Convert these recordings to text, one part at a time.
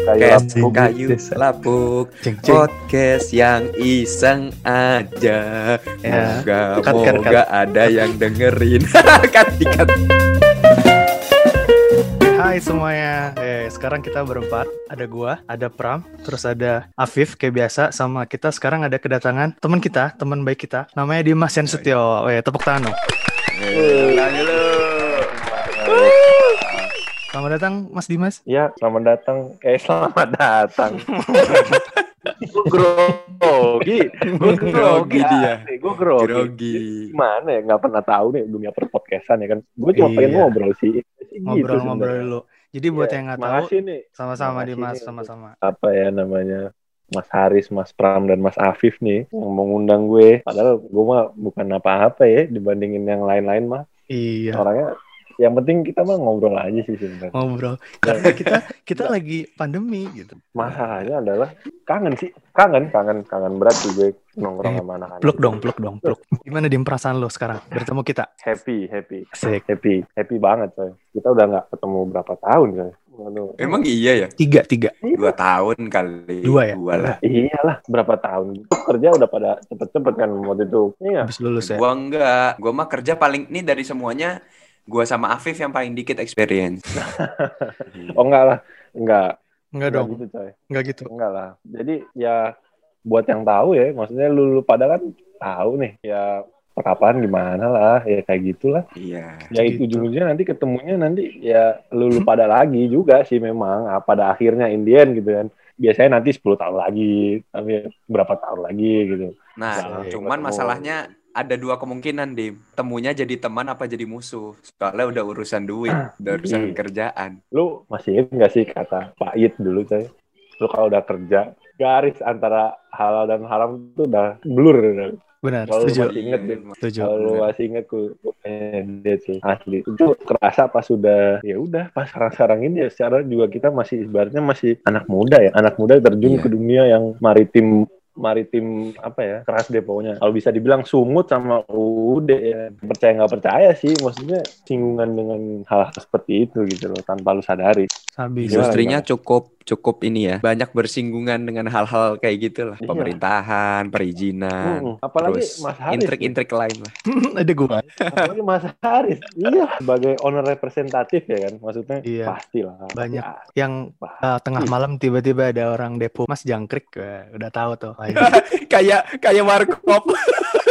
Podcast lapuk. kayu lapuk Ceng, ceng. Podcast yang iseng aja Ya, Moga cut, cut, moga ada yang dengerin Cut, cut. Hai semuanya. Eh, sekarang kita berempat. Ada gua, ada Pram, terus ada Afif kayak biasa sama kita sekarang ada kedatangan teman kita, teman baik kita. Namanya Dimas Yan Setio. Eh, tepuk tangan dong. Ulangi lu. Selamat datang Mas Dimas. Ya, selamat datang. Eh, selamat datang. gue grogi. Gue Grogi dia. Gue grogi. Grogi Gimana ya? Gak pernah tahu nih dunia perpodcastan ya kan. Gue cuma Iya. pengen ngobrol sih. Gitu Ngobrol-ngobrol sebenarnya. dulu. Jadi buat Iya, yang nggak tahu, nih. sama-sama Dimas, nih. sama-sama. Apa ya namanya? Mas Haris, Mas Pram, dan Mas Afif nih yang mengundang gue. Padahal gue mah bukan apa-apa ya dibandingin yang lain-lain mah. Iya. Orangnya yang penting kita mah ngobrol aja sih sebenarnya. Ngobrol. Karena kita kita lagi pandemi gitu. Masalahnya adalah kangen sih, kangen, kangen, kangen berat sih gue nongkrong Eh, sama anak-anak. Pluk dong, pluk dong, pluk. Gimana dim perasaan lo sekarang bertemu kita? Happy, happy, Asik. happy, happy banget coy. Kita udah nggak ketemu berapa tahun coy. Waduh. Emang iya ya? Tiga, tiga. Dua tahun kali Dua ya? Dua lah Iyalah, berapa tahun kerja udah pada cepet-cepet kan waktu itu. Iya. Habis lulus ya. Gua enggak Gua mah kerja paling Nih dari semuanya Gua sama Afif yang paling dikit experience Oh enggak lah, enggak. Enggak dong, gitu coy. enggak gitu. Enggak lah. Jadi ya buat yang tahu ya, maksudnya lu, lu pada kan tahu nih ya perkapan gimana lah, ya kayak gitulah. Iya Ya Gitu. itu ujung-ujungnya nanti ketemunya nanti ya lu, lu pada lagi juga sih memang ah, pada akhirnya Indian gitu kan. Biasanya nanti 10 tahun lagi, tapi berapa tahun lagi gitu. Nah Jangan cuman ketemu. masalahnya ada dua kemungkinan di temunya jadi teman apa jadi musuh soalnya udah urusan duit udah urusan Iya. kerjaan Lu masih inget gak sih kata Pak It dulu coy? Lu kalau udah kerja, garis antara halal dan haram itu udah blur. udah. Benar, Kalau lu setuju. masih inget deh. Setuju. Kalau lu masih inget ku, sih asli. Itu kerasa pas sudah ya udah pas sekarang-sekarang ini ya secara juga kita masih ibaratnya masih anak muda ya. Anak muda terjun Iya. ke dunia yang maritim maritim apa ya keras deh pokoknya. Kalau bisa dibilang sumut sama udah ya percaya nggak percaya sih maksudnya singgungan dengan hal seperti itu gitu loh tanpa lu sadari. Habis. Industrinya cukup cukup ini ya banyak bersinggungan dengan hal-hal kayak gitu lah Iya. pemerintahan perizinan Hmm, apalagi terus Mas Haris intrik-intrik lain lah Ada gua. apalagi Mas Haris iya sebagai owner representatif ya kan maksudnya Iya. pastilah Banyak. Ya, Yang pasti. uh, tengah malam tiba-tiba ada orang depo Mas Jangkrik. Udah tahu tuh. Kayak kayak warkop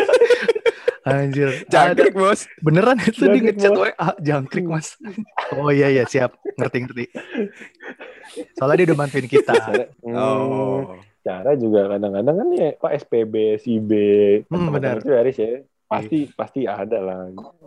Anjir. Ada- jangkrik bos beneran itu di ngechat. WA Jangkrik Mas. Oh iya iya siap. Ngerti-ngerti. Soalnya dia udah bantuin kita. hmm, oh cara juga kadang-kadang kan ya Pak SPB, CB, Hmm, benar. itu Haris ya pasti pasti ada lah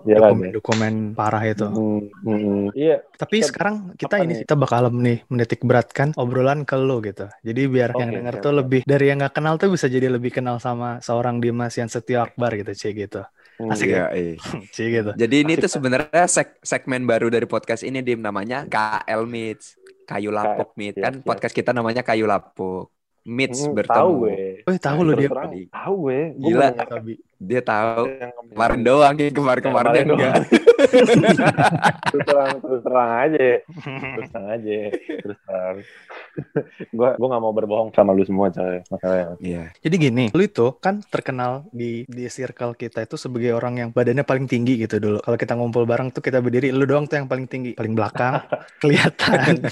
ya kan ya Dokumen parah itu. Hmm, hmm, iya Tapi Kita- sekarang kita ini nih? kita bakal nih menitik beratkan obrolan ke lo gitu. Jadi biar yang Oke, denger siap, tuh lebih dari yang nggak kenal tuh bisa jadi lebih kenal sama seorang Dimas yang Setio Akbar gitu, cie gitu. Hmm, Asik iya iya. Cie gitu. jadi ini Asik, tuh sebenarnya seg- segmen baru dari podcast ini dim namanya KL Meets kayu lapuk meet iya, kan iya. podcast kita namanya kayu lapuk Meets Hmm, bertemu tahu gue Eh tahu Nah, lo dia. tahu gue Gue Gila. Sabi. Dia tahu yang kemarin. kemarin doang ya kemarin kemarin Kemarin enggak terus terang terus terang aja. Terus terang aja. Terus terang. Gue gue nggak mau berbohong sama lu semua coy. Masalahnya. Iya. Jadi gini, lu itu kan terkenal di di circle kita itu sebagai orang yang badannya paling tinggi gitu dulu. Kalau kita ngumpul bareng tuh kita berdiri, lu doang tuh yang paling tinggi, paling belakang, kelihatan.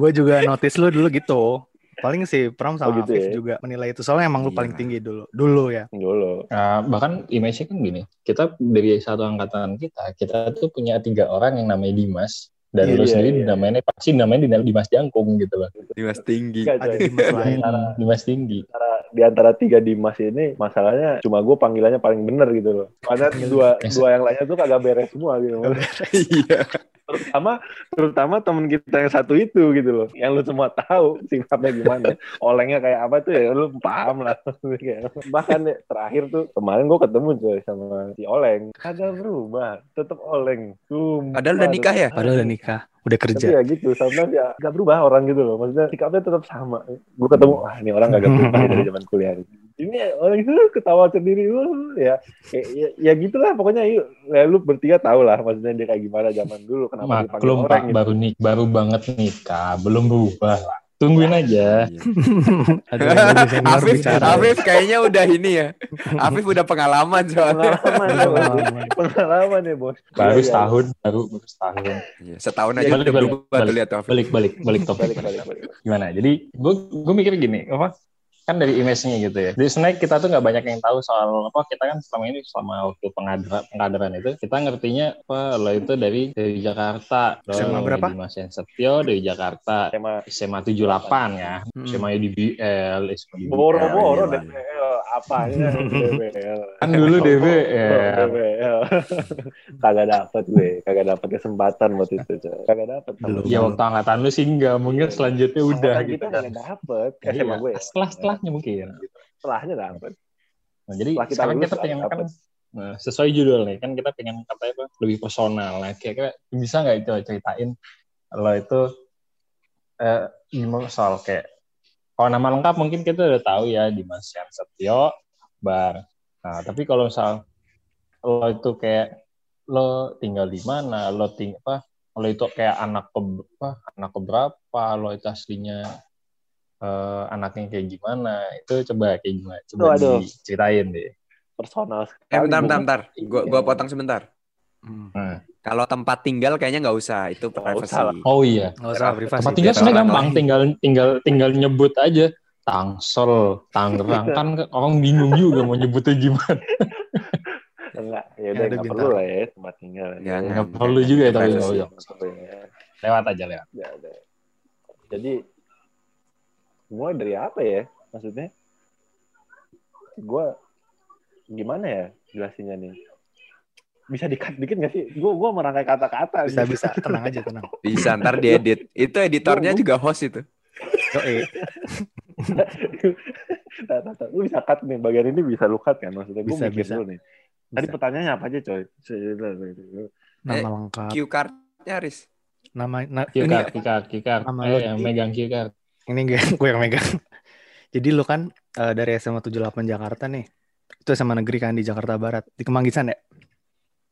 gue juga notice lu dulu gitu. Paling sih Pram sama Oh, gitu Afif ya? juga menilai itu. Soalnya emang lu Iya. paling tinggi dulu. Dulu ya. dulu Nah, bahkan image-nya kan gini, kita dari satu angkatan kita, kita tuh punya tiga orang yang namanya Dimas, dan Iya, lu iya, sendiri iya. namanya pasti namanya Dina- Dimas Jangkung gitu loh. Dimas tinggi Ada. Dimas lain. Antara- Dimas tinggi. di antara tiga Dimas ini masalahnya cuma gue panggilannya paling bener gitu loh karena dua dua yang lainnya tuh kagak beres semua gitu iya terutama terutama temen kita yang satu itu gitu loh. Yang lu semua tahu sifatnya gimana. Olengnya kayak apa tuh ya lu paham lah. Bahkan ya, terakhir tuh kemarin gue ketemu coy sama si oleng. Kagak berubah tetap oleng. Sumpah, padahal udah nikah ya? Padahal udah nikah, udah tapi kerja. ya gitu sometimes ya gak berubah orang gitu loh. Maksudnya sikapnya tetap sama. Gue ketemu wah ini orang gak berubah dari zaman kuliah ini orang itu ketawa sendiri uh, ya, ya ya ya gitulah pokoknya yuk ya, lu bertiga tahu lah maksudnya dia kayak gimana zaman dulu kenapa Maklum orang Pak, gitu. baru nik baru banget nikah, belum berubah. Tungguin aja. Iya. Senior Afif. Afif kayaknya udah ini ya. Afif udah pengalaman soalnya. pengalaman ya bos Pengalaman. pengalaman ya bos Baru Iya, iya. setahun, baru baru setahun. Setahun aja balik, udah balik, berubah balik. lihat Afif. Balik balik balik topik. balik balik balik Gimana? Jadi gue gue mikir gini, apa? Kan dari image-nya gitu ya. Di Snack kita tuh nggak banyak yang tahu soal apa kita kan selama ini selama waktu pengadaran pengadaran itu kita ngertinya apa lo itu dari dari Jakarta. Lo SMA berapa? Dimas Setio dari Jakarta. SMA SMA 78 ya. Hmm. SMA di BL, SMA boro-boro DBL apanya DBL Kan dulu DBL. DBL kagak dapet gue. Kagak dapet kesempatan waktu itu coy. kagak dapet Belum. Ya waktu angkatan lu sih enggak, mungkin selanjutnya udah Angkatan gitu. kita kan. nggak dapet. Iya, SMA gue. Setelah setelahnya mungkin. setelahnya dapet. Nah, jadi Setelah kita sekarang lulus kita lah, pengen kan nah, sesuai judul nih. Kan kita pengen katanya apa? Lebih personal. Nah, kira-kira bisa nggak itu ceritain? Lo itu eh gimana soal kayak kalau nama lengkap mungkin kita udah tahu ya Dimas Yan Setio Bar. Nah, tapi kalau misal lo itu kayak lo tinggal di mana, lo ting apa, lo itu kayak anak ke apa, anak keberapa, lo itu aslinya eh, anaknya kayak gimana, itu coba kayak gimana, coba Waduh. diceritain deh. personal Eh bentar, bentar, bentar. Gua, gua potong sebentar. Hmm. Hmm. Kalau tempat tinggal kayaknya nggak usah, itu privacy. usah. Oh iya, Nggak usah privasi. tempat tinggal sebenarnya gampang, lain. tinggal tinggal tinggal nyebut aja Tangsel, Tangerang kan orang bingung juga mau nyebutnya gimana. enggak ya Ya, udah ada nggak perlu lah ya tempat tinggal Jangan. Nggak perlu juga ya tapi ya. lewat aja lewat. Ya udah. Jadi mulai dari apa ya? Maksudnya gue gimana ya jelasinnya nih? Bisa dikat dikit nggak sih? Gue gue merangkai kata-kata. Bisa bisa tenang aja tenang. Bisa ntar diedit. Itu editornya juga host itu. Yoi. Nah, nah, nah, lu bisa cut nih bagian ini bisa lu cut kan? Maksudnya gue Bisa, mikir bisa. dulu nih. Tadi Bisa. pertanyaannya apa aja coy? Nama Eh, lengkap. Cue card-nya Riz. Nama na, Cue ini card, cue card, cue card. Nama yang megang cue card. ini gue, gue yang megang. Jadi lu kan eh, dari SMA 78 Jakarta nih. Itu SMA negeri kan di Jakarta Barat, di Kemanggisan ya?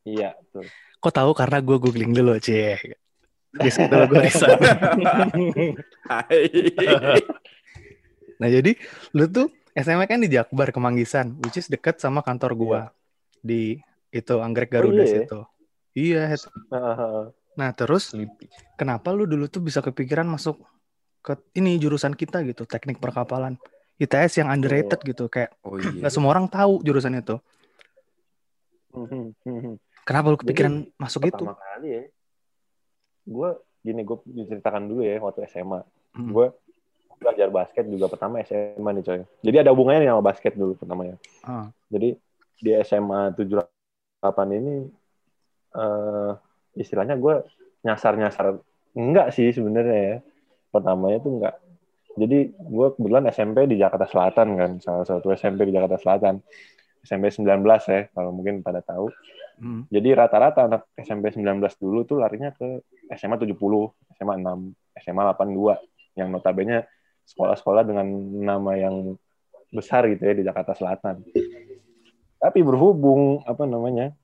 Iya, tuh. Kok tahu karena gue googling dulu, cie. Guys, dulu gue. Hai. Nah jadi lu tuh SMA kan di Jakbar Kemanggisan, which is deket sama kantor gua di itu Anggrek Garuda iya ya? situ. Iya. Nah terus Sleepy. kenapa lu dulu tuh bisa kepikiran masuk ke ini jurusan kita gitu, teknik perkapalan. ITS yang underrated gitu, kayak Oh iya. nggak semua orang tahu jurusan itu. Kenapa lu kepikiran masuk itu? Pertama kali ya, gue gini gue diceritakan dulu ya waktu SMA. Hmm. Gue belajar basket juga pertama SMA nih coy. Jadi ada hubungannya nih sama basket dulu pertamanya. Ah. Jadi di SMA 78 ini eh istilahnya gue nyasar-nyasar enggak sih sebenarnya ya. Pertamanya tuh enggak. Jadi gue kebetulan SMP di Jakarta Selatan kan, salah satu SMP di Jakarta Selatan. SMP 19 ya, kalau mungkin pada tahu. Hmm. Jadi rata-rata anak SMP 19 dulu tuh larinya ke SMA 70, SMA 6, SMA 82 yang notabene sekolah-sekolah dengan nama yang besar gitu ya di Jakarta Selatan. Tapi berhubung apa namanya?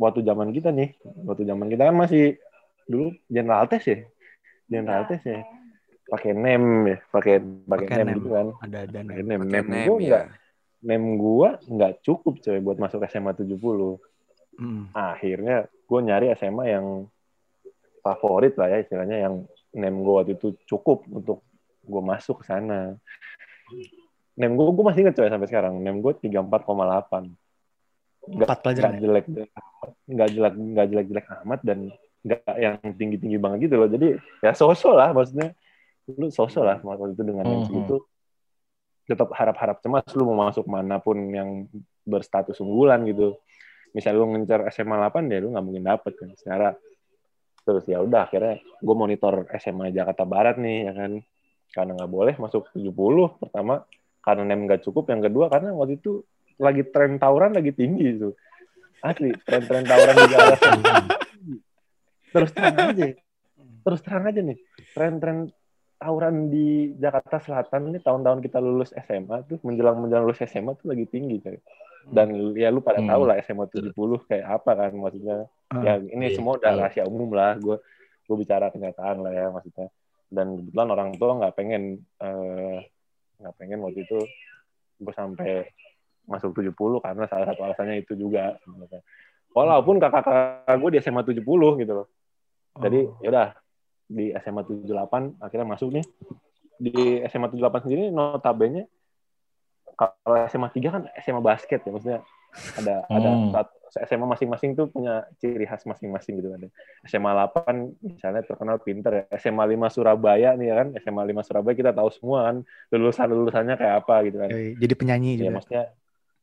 Waktu zaman kita nih, waktu zaman kita kan masih dulu general test ya. General test ya. Pakai nem ya, pakai pakai nem nem. gitu kan. Ada ada Pakai nih. nem. Pakai Nem nem, gua ya. enggak nem gua nggak cukup coy buat masuk SMA 70 Hmm. akhirnya gue nyari SMA yang favorit lah ya istilahnya yang name gue waktu itu cukup untuk gue masuk ke sana. Name gue gue masih inget coy sampai sekarang. Name gue 34,8. Nggak, Empat pelajaran nggak jelek nggak jelek nggak jelek jelek amat dan nggak yang tinggi tinggi banget gitu loh. Jadi ya sosok lah maksudnya lu sosok lah waktu itu dengan name Mhm. segitu tetap harap-harap cemas lu mau masuk mana pun yang berstatus unggulan gitu. Misal lu ngincar SMA 8 ya lu nggak mungkin dapet kan secara. Terus ya udah akhirnya gue monitor SMA Jakarta Barat nih ya kan. Karena nggak boleh masuk 70 pertama karena nem nggak cukup yang kedua karena waktu itu lagi tren tawuran lagi tinggi itu. Asli tren-tren tawuran di Jakarta. Terus terang aja terus terang aja nih tren-tren tawuran di Jakarta Selatan ini tahun-tahun kita lulus SMA tuh menjelang menjelang lulus SMA tuh lagi tinggi coy. Dan ya lu pada Hmm. tahu lah SMA 70 kayak apa kan maksudnya. Ah, ya ini iya, semua udah tahu. rahasia umum lah. Gue gue bicara kenyataan lah ya maksudnya. Dan kebetulan orang tua nggak pengen eh, nggak pengen waktu itu gue sampai masuk 70 karena salah satu alasannya itu juga sebenarnya. Walaupun kakak-kakak gue di SMA 70 gitu loh. Jadi Oh. yaudah di SMA 78 akhirnya masuk nih. Di SMA 78 sendiri notabene kalau SMA 3 kan SMA basket ya maksudnya ada ada Hmm. satu- SMA masing-masing tuh punya ciri khas masing-masing gitu ada. SMA 8 misalnya terkenal pinter ya. SMA 5 Surabaya nih ya kan. SMA 5 Surabaya kita tahu semua kan lulusan-lulusannya kayak apa gitu kan. Yoi, jadi penyanyi Ya juga. maksudnya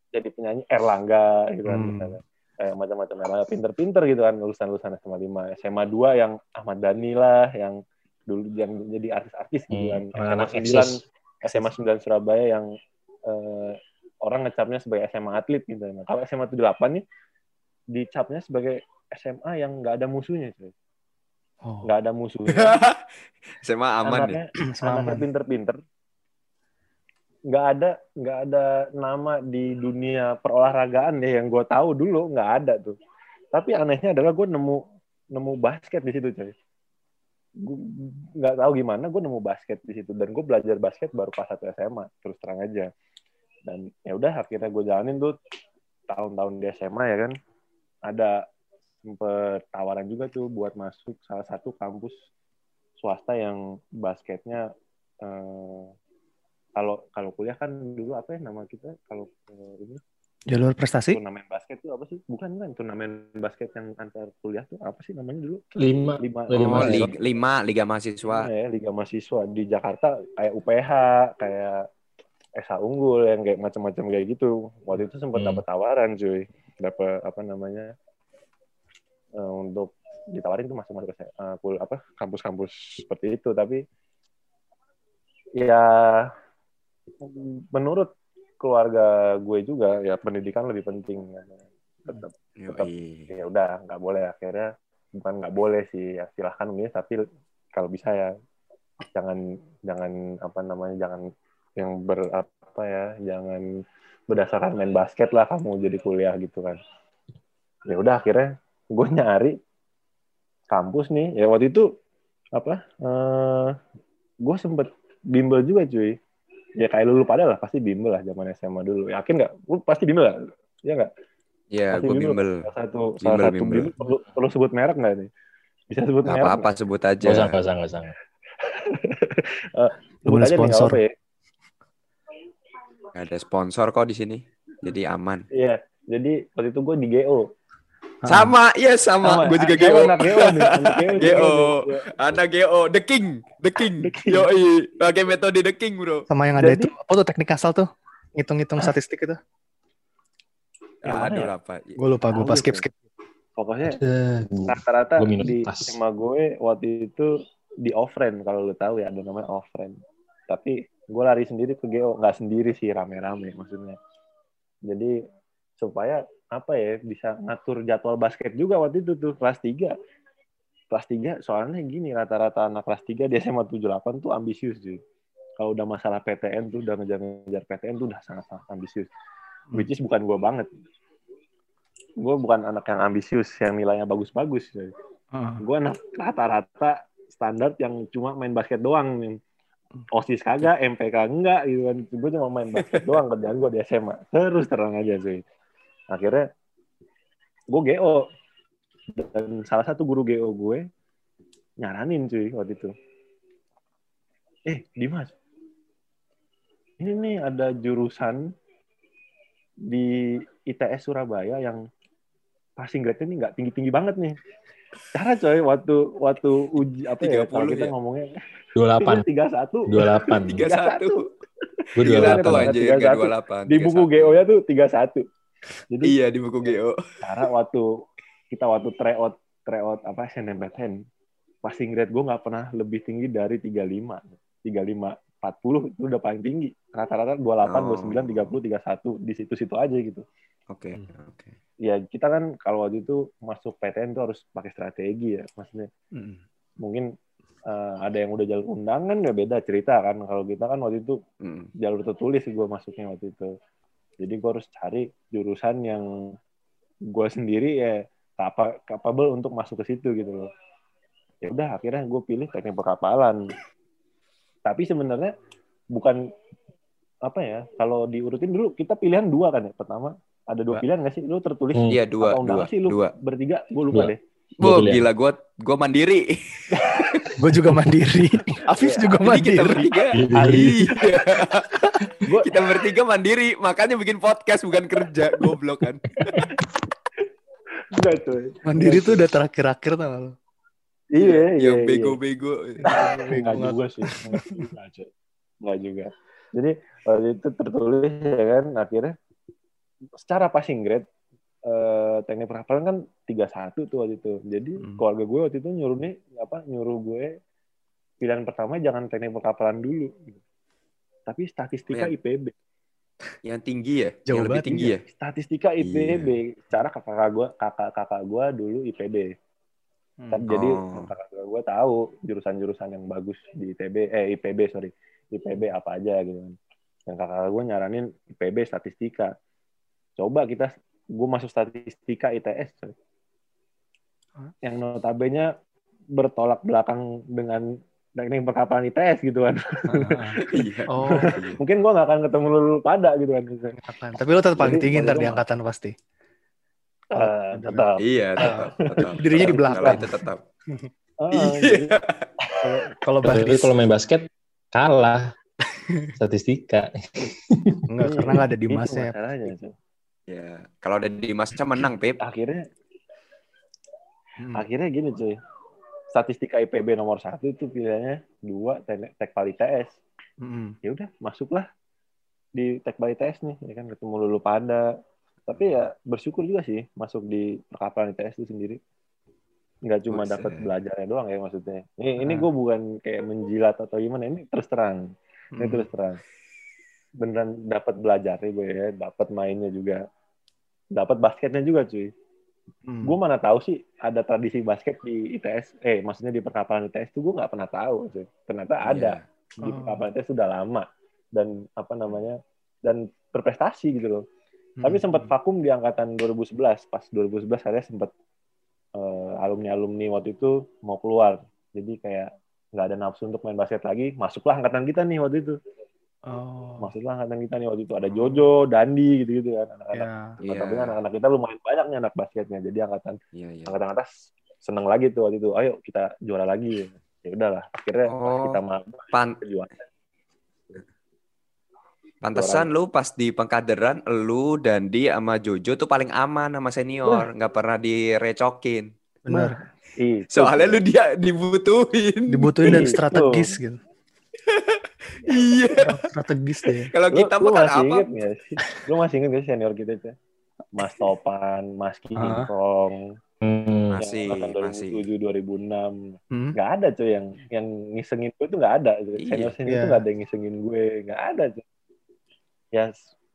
jadi penyanyi Erlangga gitu kan Hmm. misalnya. Eh, macam-macam Erlangga pinter-pinter gitu kan lulusan-lulusan SMA 5. SMA 2 yang Ahmad Dhani lah yang dulu yang jadi artis-artis gitu kan. Hmm, SMA anak 9 eksis. SMA 9 Surabaya yang eh, orang ngecapnya sebagai SMA atlet gitu. Nah, kalau SMA 78 nih dicapnya sebagai SMA yang nggak ada musuhnya, cuy. Oh, Nggak ada musuhnya. SMA aman ya. anaknya aman. pinter-pinter. Nggak ada nggak ada nama di dunia perolahragaan ya yang gue tahu dulu nggak ada tuh. Tapi anehnya adalah gue nemu nemu basket di situ, coy. Gue nggak tahu gimana gue nemu basket di situ dan gue belajar basket baru pas satu SMA terus terang aja. Dan ya udah akhirnya gue jalanin tuh tahun-tahun di SMA ya kan. Ada sempet tawaran juga tuh buat masuk salah satu kampus swasta yang basketnya eh, kalau kalau kuliah kan dulu apa ya nama kita kalau eh, ini Jalur prestasi? turnamen basket tuh apa sih bukan kan turnamen basket yang antar kuliah tuh apa sih namanya dulu Lima. lima Liga Oh, mahasiswa. liga, lima Liga Mahasiswa. ya liga mahasiswa di Jakarta kayak UPH kayak Esa Unggul yang kayak macam-macam kayak gitu waktu itu sempat Hmm. dapat tawaran cuy dapat apa namanya eh, untuk ditawarin tuh masuk masuk ke eh, kul- apa kampus-kampus seperti itu tapi ya menurut keluarga gue juga ya pendidikan lebih penting. Tetap tetap ya udah nggak boleh. Akhirnya bukan nggak boleh sih ya silahkan milih tapi kalau bisa ya jangan jangan apa namanya jangan yang ber apa ya jangan berdasarkan main basket lah kamu jadi kuliah gitu kan. Ya udah akhirnya gue nyari kampus nih. Ya waktu itu apa eh gue sempet bimbel juga cuy ya kayak lu, lu pada lah pasti bimbel lah zaman SMA dulu yakin nggak lu pasti bimbel lah ya nggak Ya, Pasti gue bimbel. bimbel. salah satu Bimbel, salah satu bimbel. bimbel perlu, perlu sebut merek nggak nih bisa sebut Gak merek apa-apa, sebut aja. Gak usah, gak usah, gak usah. nggak? sebut nih sponsor. ya Gak ada sponsor kok di sini. Jadi aman. iya jadi waktu itu gue di GO. Sama, yes sama. Gue juga Ah, GO. anak GO nih GO nih. Anak GO, The King, The King. The King. Yoi, pakai metode The King, bro. Sama yang ada Jadi- itu, apa tuh teknik asal tuh? Ngitung-ngitung statistik itu. Gimana Aduh, ya? apa? Gue lupa, gue pas itu. skip-skip. pokoknya Eh, rata-rata di. SMA gue waktu itu di offline kalau lu tahu ya ada namanya offline tapi gue lari sendiri ke GO nggak sendiri sih rame-rame maksudnya jadi supaya apa ya bisa ngatur jadwal basket juga waktu itu tuh kelas 3 kelas 3 soalnya gini rata-rata anak kelas 3 di SMA 78 tuh ambisius cuy. Kalau udah masalah PTN tuh udah ngejar-ngejar PTN tuh udah sangat-sangat ambisius. Which is bukan gue banget. Gue bukan anak yang ambisius yang nilainya bagus-bagus Heeh. gue anak rata-rata standar yang cuma main basket doang nih. osis kagak MPK enggak gitu kan. Gue cuma main basket doang kerjaan gue di SMA terus terang aja cuy akhirnya gue GO dan salah satu guru GO gue nyaranin cuy waktu itu eh Dimas ini nih ada jurusan di ITS Surabaya yang passing grade-nya nih nggak tinggi-tinggi banget nih. Cara coy waktu waktu uji apa ya 30 kalau kita ya? ngomongnya 28. tiga satu 28. Tiga satu. Gue Tiga satu 28. anjir, Tiga gak satu. dua delapan. di buku GO nya tuh tiga satu. Jadi Iya di buku GO. cara waktu kita waktu tryout tryout apa SNMPTN passing grade gue nggak pernah lebih tinggi dari 35 35 40 itu udah paling tinggi rata-rata 28 Oh. 29 30 31 di situ-situ aja gitu Oke, Hmm. oke. ya kita kan kalau waktu itu masuk PTN tuh harus pakai strategi ya maksudnya Mm. mungkin eh, ada yang udah jalur undangan ya beda cerita kan kalau kita kan waktu itu Hmm. jalur tertulis gue masuknya waktu itu jadi gue harus cari jurusan yang gue sendiri ya apa capable untuk masuk ke situ gitu loh ya udah akhirnya gue pilih teknik perkapalan tapi sebenarnya bukan apa ya kalau diurutin dulu kita pilihan dua kan ya pertama ada dua Dua. pilihan nggak sih lu tertulis Hmm. Iya dua, apa undangan dua, sih lu dua. bertiga gue lupa Dua. deh ya? gila gue gue mandiri. Gue juga mandiri. Afif juga Jadi kita mandiri. bertiga. Iya. Gua- kita bertiga mandiri, makanya bikin podcast bukan kerja, goblok kan. enggak cuy Mandiri tuh udah terakhir-akhir tau lu? iya iya Yang iya. bego-bego. Enggak juga sih. Enggak juga. Jadi waktu itu tertulis ya kan akhirnya secara passing grade eh, teknik perkapalan kan 31 tuh waktu itu. Jadi Hmm. keluarga gue waktu itu nyuruh nih apa nyuruh gue pilihan pertama jangan teknik perkapalan dulu. Tapi statistika Oh, ya. IPB. Yang tinggi ya? Jauh yang lebih tinggi ya? Statistika Iya. IPB. Cara kakak gue kakak kakak gue dulu IPB. Hmm. Kan jadi Oh. kakak gue tahu jurusan-jurusan yang bagus di ITB eh IPB sorry IPB apa aja gitu kan. Dan kakak gue nyaranin IPB statistika. Coba kita gue masuk statistika ITS. Hah? Yang notabene bertolak belakang dengan teknik perkapalan ITS gitu kan. Ah, Iya. Oh, Iya. Mungkin gue gak akan ketemu lu pada gitu kan. apaan. Tapi lo tetap paling tinggi ntar kalau di angkatan pasti. Eh, tetap. Iya, tetap, tetap. Dirinya di belakang. Kalau itu tetap. Ah, Iya. Kalau Tapi Baris kalau main basket kalah statistika. enggak karena nggak ada masalahnya, coy. Ya, kalau ada di Masca menang, Pip. Akhirnya Hmm. akhirnya gini cuy statistika IPB nomor satu itu pilihannya dua teknik tekval ITS Hmm. ya udah masuklah di tekval ITS nih ya kan ketemu lulu pada tapi ya bersyukur juga sih masuk di perkapalan ITS itu sendiri. Nggak cuma dapat belajarnya doang ya maksudnya. Ini ini Ah. gue bukan kayak menjilat atau gimana ini terus terang. Ini Hmm. terus terang. Beneran dapat belajarnya gue ya. Dapat mainnya juga. Dapat basketnya juga cuy Hmm. gue mana tahu sih ada tradisi basket di ITS eh maksudnya di perkapalan ITS itu gue nggak pernah tahu sih ternyata ada di Oh. perkapalan ITS sudah lama dan apa namanya dan berprestasi gitu loh Hmm. tapi sempat vakum di angkatan 2011 pas 2011 saya sempat alumni alumni waktu itu mau keluar jadi kayak nggak ada nafsu untuk main basket lagi masuklah angkatan kita nih waktu itu Oh. masuklah angkatan kita nih waktu itu ada Jojo Dandi gitu gitu kan anak-anak Ya. Iya. tapi anak-anak kita lumayan banyak nih anak basketnya jadi angkatan Iya, iya. angkatan atas seneng lagi tuh waktu itu ayo kita juara lagi ya udahlah akhirnya pas Oh. kita mau Pan juara pantesan lu pas di pengkaderan lu dan di sama Jojo tuh paling aman sama senior, nggak pernah direcokin. Benar. Itu. Soalnya lu dia dibutuhin. Dibutuhin dan strategis gitu. iya. Strategis deh. Kalau lu, kita lu makan masih apa? inget nggak sih lu masih inget gak sih senior kita itu Mas Topan Mas Kingkong Hmm. Masih, yang masih. 2007 2006 Hmm. nggak ada cuy yang yang ngisengin gue tuh nggak ada Iya. senior senior Iya. tuh nggak ada yang ngisengin gue nggak ada cuy ya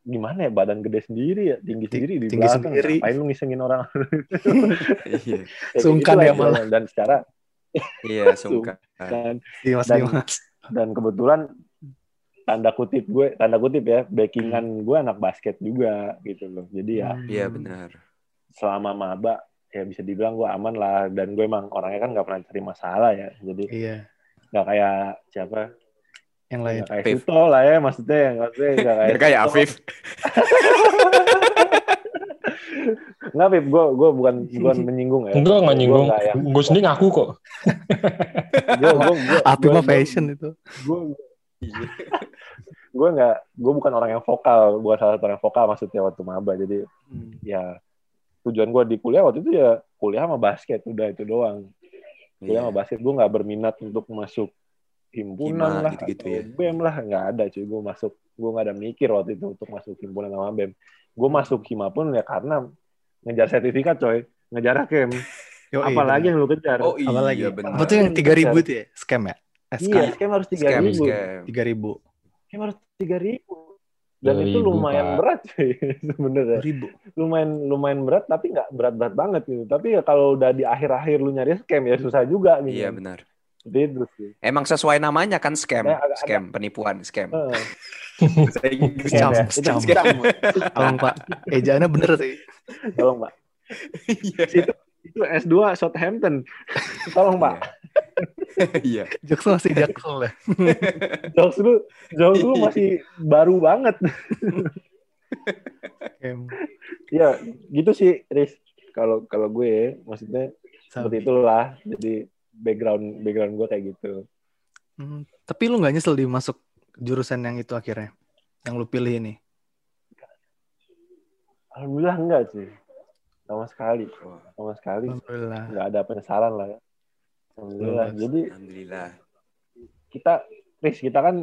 gimana ya badan gede sendiri ya tinggi Ting- sendiri di tinggi belakang sendiri. ngapain lu ngisengin orang Iya. Ya, Sungkan ya malah. dan secara Iya, sungkan. dan Dimas Dan- Dimas. dan kebetulan tanda kutip gue tanda kutip ya backingan gue anak basket juga gitu loh jadi ya Hmm. Iya, benar. selama maba ya bisa dibilang gue aman lah dan gue emang orangnya kan nggak pernah cari masalah ya jadi Iya. nggak kayak siapa Yang lain. kayak Afif. Suto lah ya maksudnya maksudnya nggak kayak Nggak kayak. Afif. nggak Pip gue gue bukan bukan menyinggung ya Enggak, nggak nyinggung. gue nggak yang Gue sendiri ngaku kok. gue gue gue Api mah fashion itu. gue gue nggak gue bukan orang yang vokal bukan salah satu orang yang vokal maksudnya waktu maba jadi Hmm. ya tujuan gue di kuliah waktu itu ya kuliah sama basket udah itu doang kuliah Iya. sama basket gue nggak berminat untuk masuk himpunan Hima, lah gitu-gitu atau ya. bem lah nggak ada cuy gue masuk gue nggak ada mikir waktu itu untuk masuk himpunan sama bem gue masuk hima pun ya karena ngejar sertifikat coy ngejar kem Yoi, apalagi yang lu kejar Oh iya, Apalagi? Apa tuh yang 3000 itu ya? Scam ya? SK iya kem harus tiga Scam, ribu scam. 3000. kem harus tiga ribu dan itu 2.000, lumayan Pak. berat cuy sebenarnya 2000. lumayan lumayan berat tapi nggak berat-berat banget gitu tapi ya kalau udah di akhir-akhir lu nyari scam ya susah juga gitu Iya, benar. Itu sih. Emang sesuai namanya kan scam, Ya, agak- scam, penipuan, scam. Bahasa Inggris. Scam Scam, ya. Itu scam. scam. Tolong Pak, ejaannya bener sih. Tolong, Pak. Iya. Itu S2 Southampton. Tolong, Pak. Iya. Jaksel masih Jaksel ya. Jokes lu, jokes lu masih baru banget. Iya, gitu sih, Riz. Kalau kalau gue, maksudnya seperti itulah. Jadi background background gue kayak gitu. Hmm, tapi lu nggak nyesel di masuk jurusan yang itu akhirnya? Yang lu pilih ini? Alhamdulillah enggak sih. Sama sekali. Oh, Sama sekali. Alhamdulillah. Enggak ada penyesalan lah ya. Alhamdulillah. Lulus. Jadi Alhamdulillah. kita, Riz, kita kan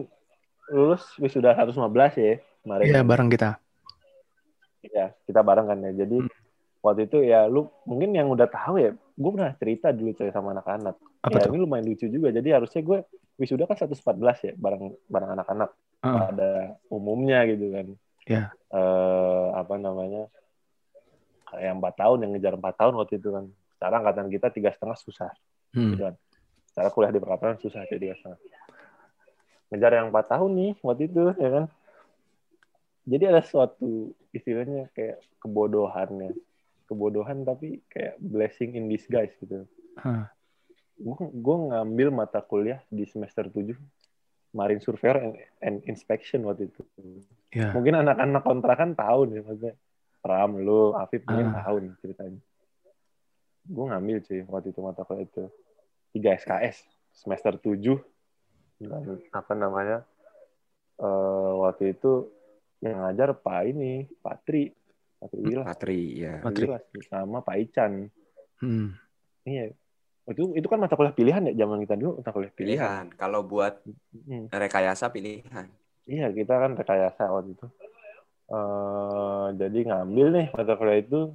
lulus wisuda 115 ya kemarin. Iya, bareng kita. Iya, kita bareng kan ya. Jadi Hmm. waktu itu ya lu mungkin yang udah tahu ya, gue pernah cerita dulu coy sama anak-anak. Apa ya tuh? ini lumayan lucu juga. Jadi harusnya gue wisuda kan 114 ya, bareng bareng anak-anak. Heeh. Ada umumnya gitu kan. Iya. Eh apa namanya? Kayak empat tahun yang ngejar empat tahun waktu itu kan. Sekarang angkatan kita tiga setengah susah. Hmm. Gitu kan. Cara kuliah di perkantoran susah jadi setengah. Ngejar yang empat tahun nih waktu itu ya kan. Jadi ada suatu istilahnya kayak kebodohannya. Kebodohan tapi kayak blessing in disguise gitu. Hah. Gue ngambil mata kuliah di semester 7 Marine Surveyor and, and Inspection waktu itu. Iya. Mungkin anak-anak kontrakan tahu nih maksudnya. Pram, lu, Afif mungkin Ah. tahu nih ceritanya. Gue ngambil cuy waktu itu mata kuliah itu. 3 SKS semester 7 dan apa namanya? eh waktu itu yang ngajar Pak ini, Pak Tri. Pak Tri Wilas. Patri, ya. Pak Tri. Sama Pak Ican. Hmm. Iya. Itu itu kan mata kuliah pilihan ya zaman kita dulu mata kuliah pilihan. Pilihan. Kalau buat Hmm. rekayasa pilihan. Iya, kita kan rekayasa waktu itu. eh jadi ngambil nih mata kuliah itu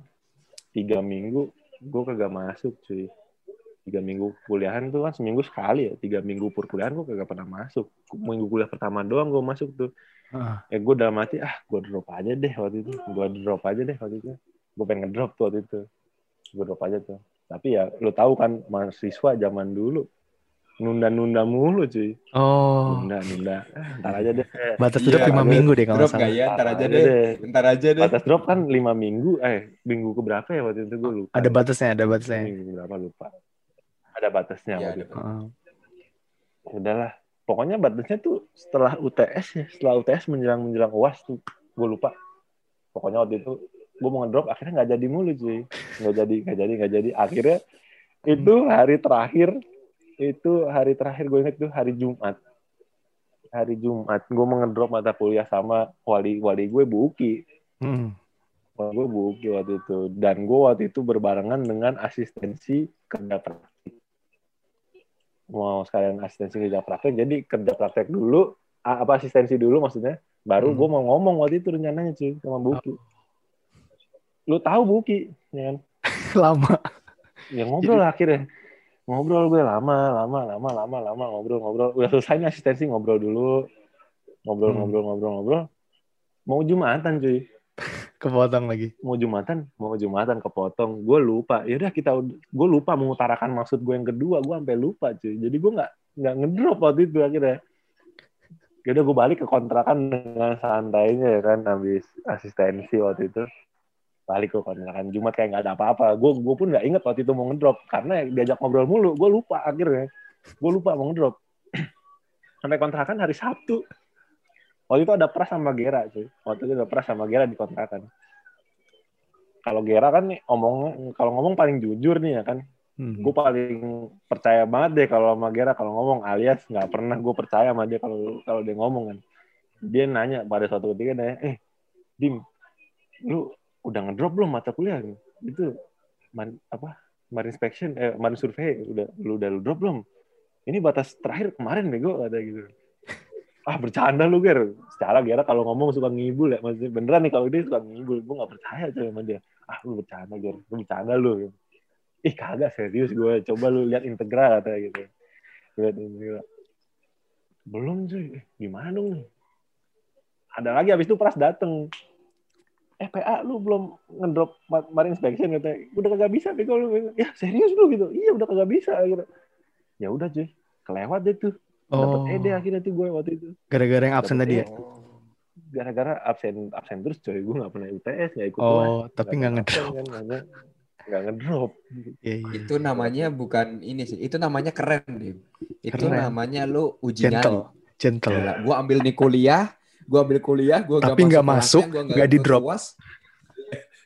tiga minggu, gue kagak masuk cuy. Tiga minggu kuliahan tuh kan seminggu sekali ya. Tiga minggu perkuliahan gue kagak pernah masuk. Minggu kuliah pertama doang gue masuk tuh. Ah. Ya gue udah mati, ah gue drop aja deh waktu itu. Gue drop aja deh waktu itu. Gue pengen ngedrop tuh waktu itu. Gue drop aja tuh. Tapi ya lu tahu kan mahasiswa zaman dulu nunda-nunda mulu cuy. Oh, Nunda, nunda. Ah, ntar aja deh. batas Iya, drop lima ada minggu deh kalau Drop salah. ya? Ntar aja deh. Ntar aja deh. Batas drop kan lima minggu, eh minggu ke berapa ya waktu itu gue lupa. Ada batasnya, ada batasnya. Minggu berapa lupa. Ada batasnya Iya, waktu ada itu. Heeh. Udahlah. Pokoknya batasnya tuh setelah UTS ya, setelah UTS menjelang menjelang UAS tuh, gue lupa. Pokoknya waktu itu gue mau ngedrop, akhirnya nggak jadi mulu cuy, nggak jadi, nggak jadi, nggak jadi. Akhirnya itu hari terakhir, itu hari terakhir gue inget tuh hari Jumat. Hari Jumat, gue mau ngedrop mata kuliah sama wali wali gue Buki. Hmm. Wah, gue buki waktu itu. Dan gue waktu itu berbarengan dengan asistensi kerja praktik. Mau sekalian asistensi kerja praktek, jadi kerja praktek dulu, apa asistensi dulu maksudnya, baru Hmm. gue mau ngomong waktu itu rencananya cuy sama Buki. Lu tahu Buki, ya kan? Lama. Ya ngobrol lah akhirnya. Ngobrol gue lama, lama, lama, lama, lama, ngobrol, ngobrol. Udah selesai nih asistensi, ngobrol dulu. Ngobrol, Hmm. ngobrol, ngobrol, ngobrol. Mau Jumatan cuy. Kepotong lagi. mau jumatan mau jumatan kepotong gue lupa ya udah kita gue lupa mengutarakan maksud gue yang kedua gue sampai lupa cuy jadi gue nggak nggak ngedrop waktu itu akhirnya ya udah gue balik ke kontrakan dengan santainya ya kan habis asistensi waktu itu balik ke kontrakan Jumat kayak nggak ada apa-apa. Gue gue pun nggak inget waktu itu mau ngedrop. Karena diajak ngobrol mulu gue lupa akhirnya. Gue lupa mau ngedrop. Sampai kontrakan hari Sabtu. Waktu itu ada pras sama Gera cuy. Waktu itu ada pras sama Gera di kontrakan. Kalau Gera kan nih omong kalau ngomong paling jujur nih ya kan. Hmm. gue paling percaya banget deh kalau sama Gera kalau ngomong alias nggak pernah gue percaya sama dia kalau kalau dia ngomong kan. Dia nanya pada suatu ketika nanya eh Dim lu udah ngedrop belum mata kuliah? Itu man, apa marine inspection eh marine survey udah lu udah lu drop belum? Ini batas terakhir kemarin bego ada gitu. Ah bercanda lu Ger. Secara Gera kalau ngomong suka ngibul ya maksudnya. Beneran nih kalau dia suka ngibul gue nggak percaya coy sama dia. Ah lu bercanda Ger. Lu bercanda lu ih kagak serius gue coba lu lihat integral kata gitu. Lihat integral belum cuy. Eh, gimana dong ada lagi habis itu pras dateng eh PA lu belum ngedrop ma- marine inspection kata udah kagak bisa bego lu ya serius lu gitu iya udah kagak bisa gitu ya udah cuy kelewat deh tuh dapat Oh, ED akhirnya tuh gue waktu itu gara-gara yang absen tadi ya? Gara-gara absen absen terus coy gue nggak pernah UTS nggak ikut. Oh, tapi nggak pernah ngedrop. absen kan, nggak ngedrop Iya, iya. Itu namanya bukan ini sih. Itu namanya keren, Dim. Itu Keren. namanya lu uji nyali. Gentle, gentle. Gila, gua ambil nih kuliah, gua ambil kuliah, gua Tapi nggak masuk, nggak di drop.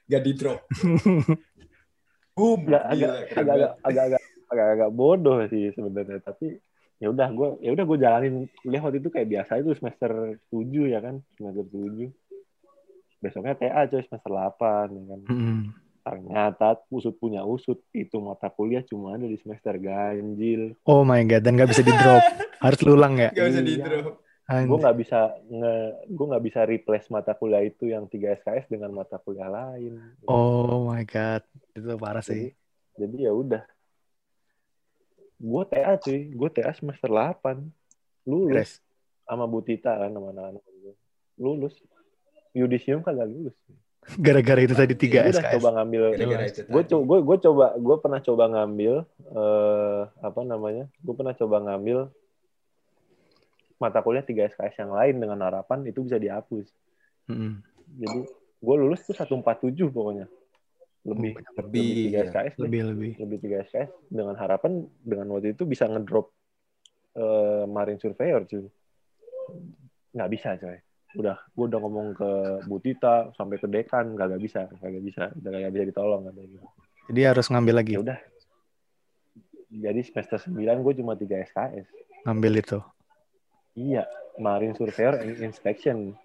Nggak di drop. Boom. nggak Gila, agak agak agak agak agak agak bodoh sih sebenarnya tapi ya udah gue ya udah gue jalanin kuliah waktu itu kayak biasa itu semester 7 ya kan semester 7 besoknya TA coy semester 8 ya kan Mm-mm. ternyata usut punya usut itu mata kuliah cuma ada di semester ganjil Oh my god, dan nggak bisa di drop. Harus lu ulang ya? Nggak bisa Iya. di drop. Gue nggak bisa nge gue nggak bisa replace mata kuliah itu yang 3 SKS dengan mata kuliah lain. Oh my god, itu parah sih. jadi ya udah. Gue TA cuy gue TA semester 8 lulus sama Bu Tita kan sama anak-anak gue. lulus. Yudisium kagak lulus. Gara-gara itu tadi tiga udah SKS. coba ngambil. Gue coba gue coba gue pernah coba ngambil eh apa namanya? Gue pernah coba ngambil mata kuliah 3 SKS yang lain dengan harapan itu bisa dihapus Mm-mm. jadi gue lulus tuh 147 pokoknya lebih Lebih, 3 ya. SKS deh. Lebih lebih. lebih 3 SKS dengan harapan dengan waktu itu bisa ngedrop eh, Marine Surveyor cuy nggak bisa coy udah gue udah ngomong ke Bu Tita sampai ke dekan nggak bisa nggak bisa udah nggak bisa ditolong katanya gitu Jadi harus ngambil lagi, ya udah jadi semester 9 gue cuma 3 SKS ngambil itu. Iya Marine Surveyor and Inspection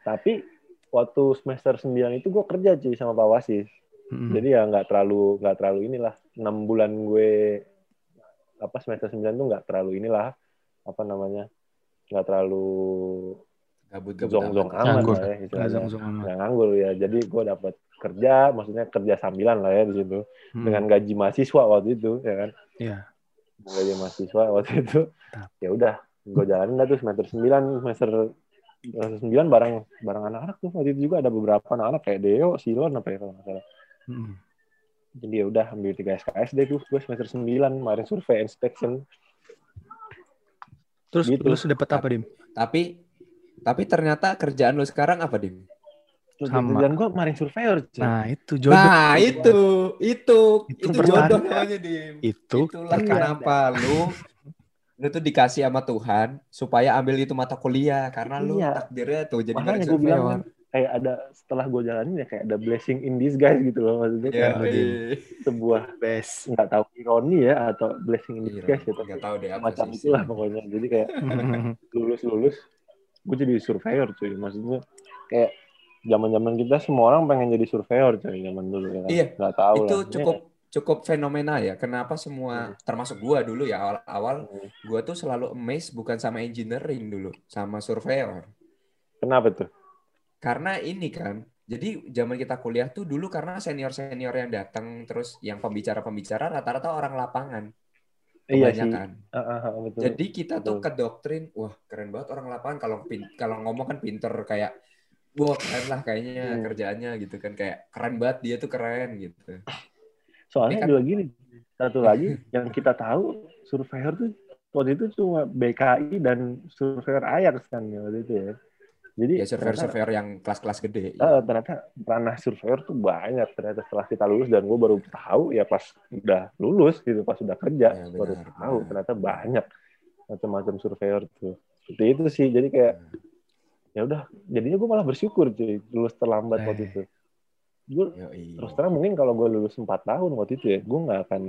tapi waktu semester 9 itu gue kerja cuy sama Pak Wasis Mm-mm. jadi ya nggak terlalu nggak terlalu inilah enam bulan gue apa semester 9 tuh nggak terlalu inilah apa namanya nggak terlalu Gabut-gabut zong-zong amat. aman Nganggur. lah ya Nggak nganggur ya jadi gue dapat kerja maksudnya kerja sambilan lah ya di situ Mm. dengan gaji mahasiswa waktu itu ya kan Iya. gaji mahasiswa waktu itu ya udah gue jalanin dah tuh semester 9 semester semester 9 bareng bareng anak-anak tuh waktu itu juga ada beberapa anak-anak kayak Deo, Silon apa ya kalau nggak salah Mm-mm. jadi ya udah ambil 3 SKS deh tuh gue semester 9 kemarin survei inspection Terus Gitu. lu dapat apa, Dim? Tapi tapi ternyata kerjaan lu sekarang apa, Dim? Terus Sama. kerjaan gue kemarin surveyor cuy. Nah, itu jodoh. Nah, itu, itu, Itu itu, jodoh namanya, Dim. itu Itulah kenapa lu lu tuh dikasih sama Tuhan supaya ambil itu mata kuliah karena lu Iya. takdirnya tuh jadi makanya gue bilang kan, kayak ada setelah gue jalanin ya kayak ada blessing in disguise gitu loh maksudnya Iya, kayak iya. sebuah best. nggak tahu ironi ya atau blessing in Iya, disguise ya tapi nggak tahu deh apa macam sih itulah pokoknya jadi kayak lulus lulus gue jadi surveyor cuy maksudnya kayak zaman zaman kita semua orang pengen jadi surveyor cuy zaman dulu ya kan? Iya, nggak tahu itu lah cukup cukup fenomena ya. Kenapa semua termasuk gua dulu ya awal-awal Hmm. gua tuh selalu amazed bukan sama engineering dulu sama surveyor. Kenapa tuh? Karena ini kan jadi zaman kita kuliah tuh dulu karena senior senior yang datang terus yang pembicara pembicara rata-rata orang lapangan. Iya sih. Kebanyakan. Ah, ah, betul. Jadi kita tuh ke doktrin, wah keren banget orang lapangan. Kalau kalau ngomong kan pinter kayak, wah keren lah kayaknya Hmm. kerjaannya gitu kan. Kayak keren banget dia tuh keren gitu. Soalnya juga gini, satu lagi yang kita tahu surveyor tuh waktu itu cuma BKI dan surveyor Ajax kan ya waktu itu ya. Jadi Ya surveyor surveyor yang kelas-kelas gede. eh, ternyata ranah surveyor tuh banyak ternyata setelah kita lulus dan gue baru tahu ya pas udah lulus gitu pas udah kerja Ya, benar, baru tahu benar. ternyata banyak macam-macam surveyor tuh. Seperti itu sih jadi kayak ya udah jadinya gue malah bersyukur cuy lulus terlambat Eh. waktu itu. Gue terus terang mungkin kalau gue lulus 4 tahun waktu itu ya gue nggak akan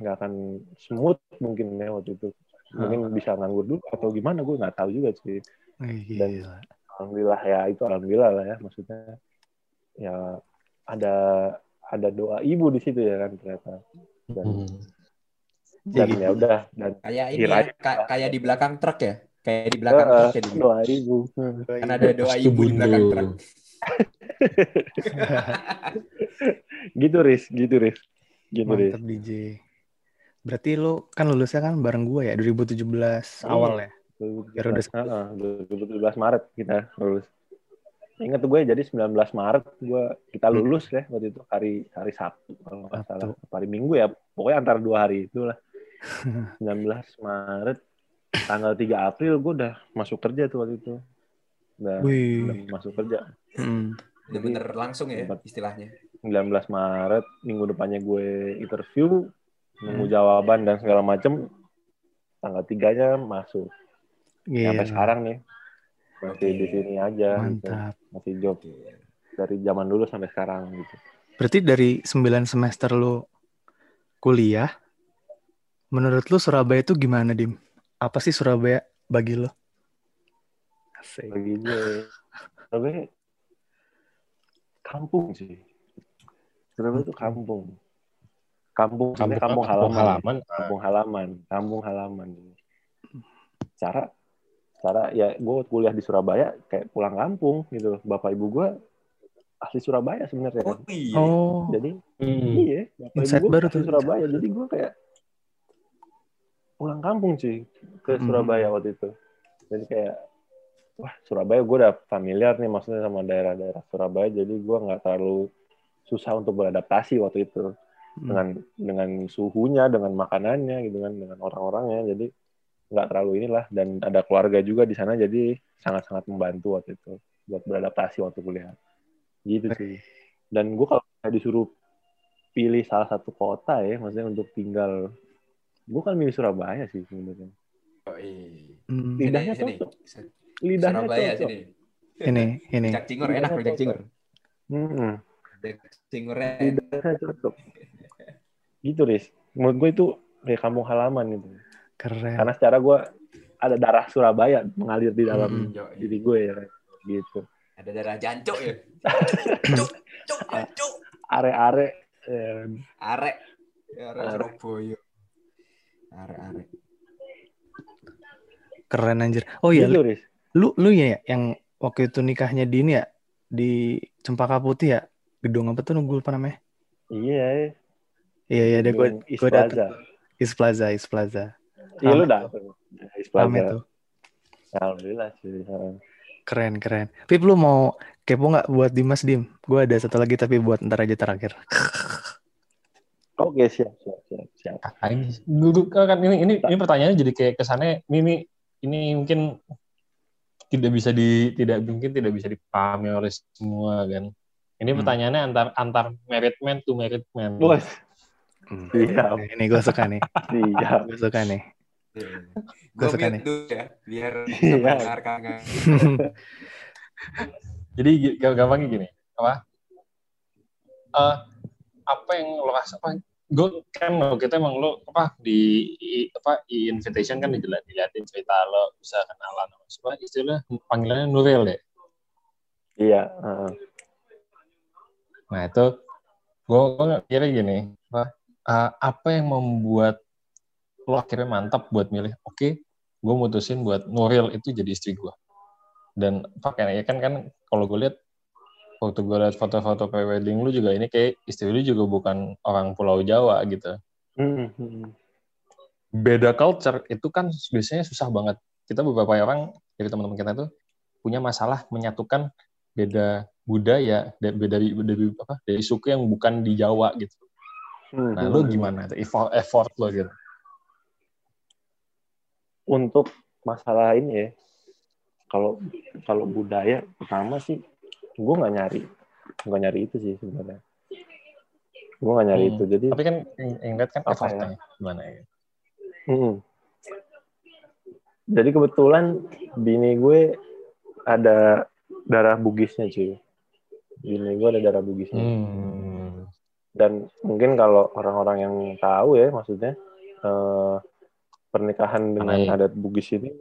nggak akan smooth mungkin ya waktu itu. Mungkin bisa nganggur dulu atau gimana gue nggak tahu juga sih. Dan- Gila. alhamdulillah ya itu alhamdulillah lah ya maksudnya ya ada ada doa ibu di situ ya kan ternyata. Dan, Hmm. dan Jadi- ya udah dan Kayak ini ya, ka- kayak di belakang truk ya, kayak di belakang eh, truk ya di doa ibu. Kan ada doa ibu di belakang truk. gitu ris gitu ris gitu ris Mantap DJ. Berarti lu kan lulusnya kan bareng gua ya 2017 Iya. awal ya. Periode 2017 Heeh, 2017 Maret kita lulus Ingat tuh gue jadi 19 Maret gue kita Hmm. lulus ya waktu itu hari hari Sabtu kalau nggak salah hari Minggu ya pokoknya antara dua hari itulah 19 Maret tanggal 3 April gue udah masuk kerja tuh waktu itu udah, Wih. udah masuk kerja Hmm. Bener-bener langsung ya istilahnya. 19 Maret minggu depannya gue interview nunggu Hmm. jawaban dan segala macem tanggal tiganya masuk Gila. sampai sekarang nih masih Oke. di sini aja gitu. Mantap. masih job dari zaman dulu sampai sekarang gitu Berarti dari 9 semester lu kuliah, menurut lu Surabaya itu gimana, Dim? Apa sih Surabaya bagi lu? Asik. bagi gue Surabaya kampung sih Surabaya itu kampung kampung sebenarnya kampung, halaman halaman. kampung halaman kampung halaman cara cara ya gue kuliah di Surabaya kayak pulang kampung gitu bapak ibu gue asli Surabaya sebenarnya Oh kan. iya. Oh, jadi Hmm. iya bapak Insight ibu gue asli tuh. Surabaya jadi gue kayak pulang kampung sih ke Hmm. Surabaya waktu itu jadi kayak wah Surabaya gue udah familiar nih maksudnya sama daerah-daerah Surabaya jadi gue nggak terlalu susah untuk beradaptasi waktu itu Hmm. dengan dengan suhunya, dengan makanannya gitu kan, dengan orang-orangnya. Jadi nggak terlalu inilah dan ada keluarga juga di sana jadi sangat-sangat membantu waktu itu buat beradaptasi waktu kuliah. Gitu sih. Dan gue kalau disuruh pilih salah satu kota ya, maksudnya untuk tinggal, gue kan milih Surabaya sih sebenarnya. Oh, iya. Hmm. Lidahnya Sini, cocok. Lidahnya Surabaya cocok. sini. ini, ini. Rujak cingur enak rujak cingur. Hmm, cingurnya enak. lidahnya cocok. Gitu, Riz. Menurut gue itu kayak kampung halaman gitu. Keren. Karena secara gue ada darah Surabaya mengalir di dalam Hmm. Diri gue ya gitu Ada darah jancuk ya. Cuk, cuk, cuk. are-are eh, Arek. Arek Arek. Surabaya. Arek. Keren anjir. Oh iya, gitu Riz lu lu ya yang waktu itu nikahnya di ini ya di Cempaka Putih ya? Gedung apa tuh gue lupa namanya? Iya iya. Iya deh gue gue Plaza. Datang East Plaza East Plaza. Iya lu datang East rame Plaza tuh. Alhamdulillah sih keren keren. Pip lu mau kepo nggak buat Dimas Dim? Gue ada satu lagi tapi buat ntar aja terakhir. Oke siap siap siap siap. Aing dulu kan ini ini ini pertanyaannya jadi kayak kesannya ini ini, ini mungkin tidak bisa di tidak mungkin tidak bisa dipahami oleh semua kan. Ini Hmm. pertanyaannya antar antar married man to married man. bos Hmm. Siap. ini gue suka nih siap gue suka nih Gue suka nih. ya, biar Iya. mendengarkan. Jadi gampangnya gini, apa? Eh, apa yang lo rasa apa? Gue kan lo kita emang lo apa di apa i invitation kan dijelat diliatin cerita lo bisa kenalan sama siapa istilah panggilannya Nuril deh. iya heeh. Nah itu gue kira gini, apa, eh, apa yang membuat lo akhirnya mantap buat milih? Oke, gue mutusin buat Nuril itu jadi istri gue. Dan pakai ya kan kan kalau gue lihat waktu gue lihat foto-foto prewedding lu juga ini kayak istri lu juga bukan orang Pulau Jawa gitu. Hmm, hmm. Beda culture itu kan biasanya susah banget. Kita beberapa orang dari teman-teman kita tuh punya masalah menyatukan beda budaya, da- beda dari, dari apa dari suku yang bukan di Jawa gitu. Hmm, Nah, hmm. lu gimana tuh effort, effort lo gitu? untuk masalah ini ya kalau kalau budaya pertama sih gue nggak nyari nggak nyari itu sih sebenarnya gue nggak nyari Hmm. itu jadi Tapi kan yang, lihat kan Apa effortnya gimana ya? Mm. Jadi kebetulan bini gue ada darah bugisnya cuy. Bini gue ada darah bugisnya. Hmm. Dan mungkin kalau orang-orang yang tahu ya maksudnya eh, pernikahan dengan Aneh. adat bugis ini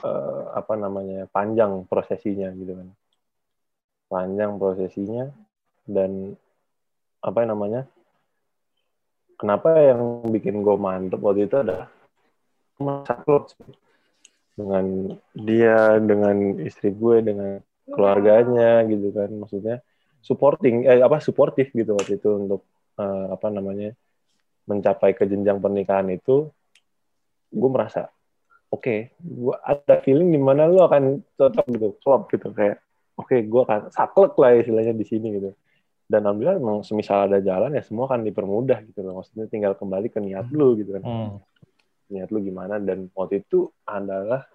eh, apa namanya panjang prosesinya gitu kan. Panjang prosesinya dan apa namanya? Kenapa yang bikin gue mantep waktu itu adalah masa klub dengan dia dengan istri gue dengan keluarganya gitu kan maksudnya supporting eh apa suportif gitu waktu itu untuk eh, apa namanya mencapai ke jenjang pernikahan itu gue merasa oke gue ada feeling di mana lu akan cocok gitu klop gitu kayak oke gue akan saklek lah istilahnya di sini gitu. Dan alhamdulillah emang semisal ada jalan ya semua kan dipermudah gitu loh. Maksudnya tinggal kembali ke niat lu gitu kan. Hmm. niat lu gimana? Dan waktu itu adalah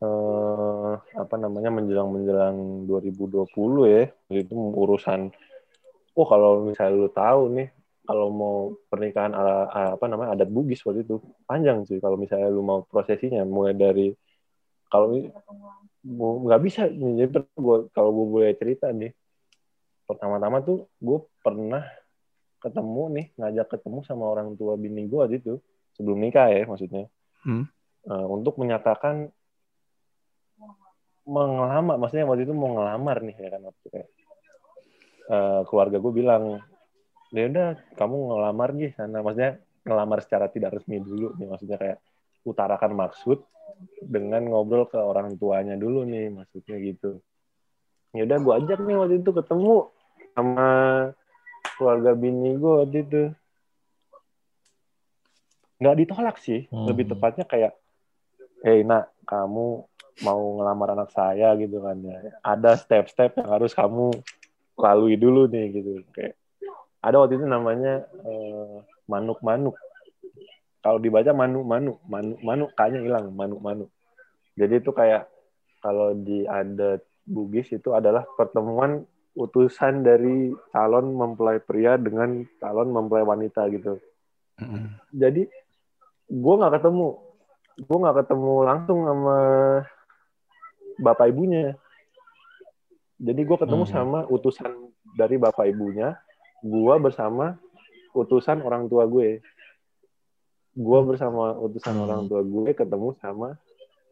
eh apa namanya menjelang menjelang 2020 ya. Itu urusan oh kalau misalnya lu tahu nih kalau mau pernikahan ala, ala- apa namanya adat Bugis waktu itu panjang sih kalau misalnya lu mau prosesinya mulai dari kalau nggak bisa jadi kalau gue boleh cerita nih. Pertama-tama tuh gue pernah ketemu nih ngajak ketemu sama orang tua bini gue waktu itu sebelum nikah ya maksudnya. Hmm. Eh, untuk menyatakan mengelamar maksudnya waktu itu mau ngelamar nih ya kan waktu kayak eh, keluarga gue bilang ya udah kamu ngelamar nih sana. Maksudnya ngelamar secara tidak resmi dulu nih maksudnya kayak utarakan maksud dengan ngobrol ke orang tuanya dulu nih maksudnya gitu. Ya udah gue ajak nih waktu itu ketemu sama keluarga bini gue waktu itu. Nggak ditolak sih Hmm. lebih tepatnya kayak hey nak kamu mau ngelamar anak saya gitu kan ya. Ada step-step yang harus kamu lalui dulu nih gitu. Kayak ada waktu itu namanya eh, manuk-manuk kalau dibaca manu-manu manu-manu kayaknya hilang manu-manu jadi itu kayak kalau di adat Bugis itu adalah pertemuan utusan dari calon mempelai pria dengan calon mempelai wanita gitu. Mm-mm. jadi gue nggak ketemu. Gue nggak ketemu langsung sama bapak ibunya. Jadi gue ketemu Hmm. sama utusan dari bapak ibunya gue bersama utusan orang tua gue gue bersama utusan Hmm. orang tua gue ketemu sama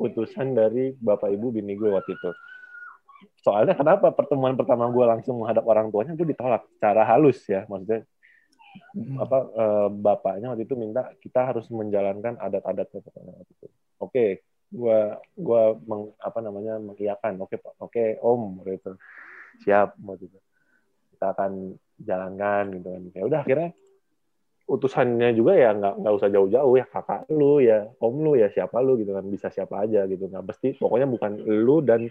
utusan dari bapak ibu bini gue waktu itu soalnya kenapa pertemuan pertama gue langsung menghadap orang tuanya gue ditolak secara halus ya maksudnya apa eh, bapaknya waktu itu minta kita harus menjalankan adat-adat waktu itu. Oke, gua gua meng, apa namanya mengiyakan. Oke, Pak. Oke, Om gitu. Siap waktu itu. Kita akan jalankan gitu kan. Ya udah akhirnya utusannya juga ya nggak nggak usah jauh-jauh ya kakak lu ya om lu ya siapa lu gitu kan bisa siapa aja gitu nggak mesti pokoknya bukan lu dan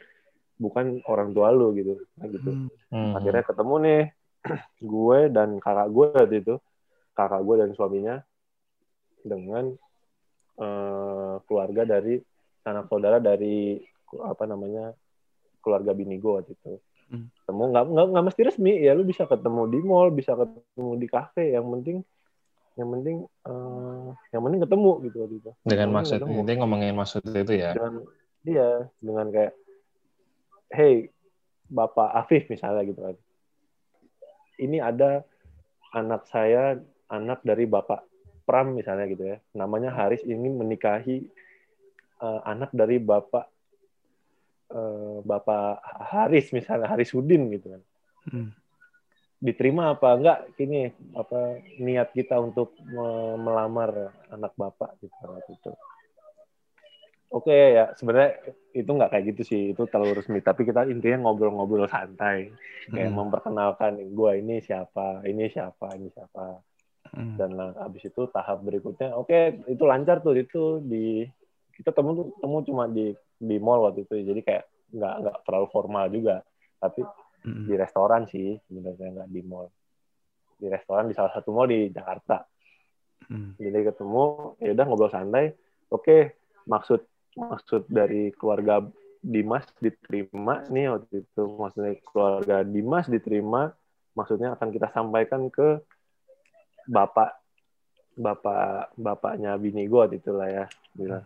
bukan orang tua lu gitu nah, gitu Hmm. Hmm. akhirnya ketemu nih gue dan kakak gue waktu itu kakak gue dan suaminya dengan eh, keluarga dari anak saudara dari apa namanya keluarga bini gue waktu itu Hmm. ketemu nggak nggak nggak mesti resmi ya lu bisa ketemu di mall bisa ketemu di kafe yang penting yang penting eh, yang penting ketemu gitu waktu itu. Dengan Yang maksud, penting ketemu. ini ngomongin maksud itu ya. dengan dia dengan kayak hey bapak Afif misalnya gitu kan. Ini ada anak saya anak dari bapak Pram misalnya gitu ya. Namanya Haris ingin menikahi eh, anak dari bapak eh, bapak Haris misalnya Haris Udin gitu kan. Hmm. Diterima apa enggak ini apa niat kita untuk me- melamar anak bapak gitu waktu itu. Oke ya sebenarnya itu nggak kayak gitu sih itu terlalu resmi tapi kita intinya ngobrol-ngobrol santai kayak Hmm. memperkenalkan gua ini siapa ini siapa ini siapa Hmm. dan lah, habis itu tahap berikutnya oke itu lancar tuh itu di kita temu temu cuma di di mall waktu itu jadi kayak nggak nggak terlalu formal juga tapi Hmm. di restoran sih sebenarnya nggak di mall. Di restoran di salah satu mall di Jakarta. Hmm. jadi ketemu ya udah ngobrol santai. Oke maksud maksud dari keluarga Dimas diterima nih waktu itu. Maksudnya keluarga Dimas diterima maksudnya akan kita sampaikan ke bapak bapak bapaknya bini gue waktu itu lah ya bilang.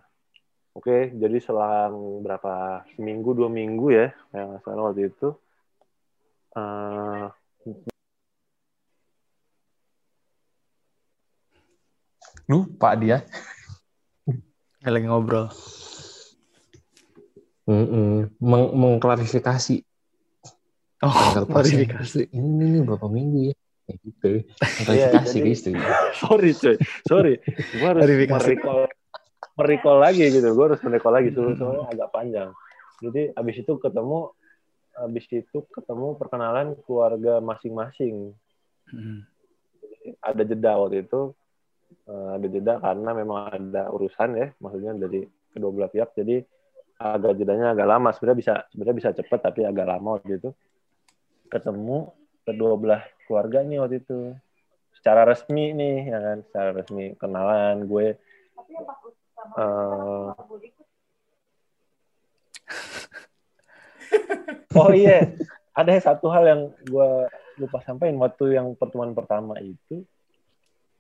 Oke jadi selang berapa seminggu dua minggu ya yang salah waktu itu eh, Lupa dia. Ya, lagi ngobrol. Mm-mm. Meng- mengklarifikasi. Oh, klarifikasi. Ini nih berapa minggu ya? Kayak gitu. Iya, Klarifikasi jadi- gitu. sorry coy sorry gue harus merecall merecall lagi gitu gue harus merecall lagi Hmm. soalnya agak panjang jadi abis itu ketemu abis itu ketemu perkenalan keluarga masing-masing. Hmm. ada jeda waktu itu Eh, ada jeda karena memang ada urusan ya maksudnya dari kedua belah pihak. Jadi agak jedanya agak lama sebenarnya bisa sebenarnya bisa cepat tapi agak lama waktu itu. Ketemu kedua belah keluarga nih waktu itu. Secara resmi nih ya kan? Secara resmi kenalan gue eh, oh iya ada satu hal yang gue lupa sampaikan waktu yang pertemuan pertama itu.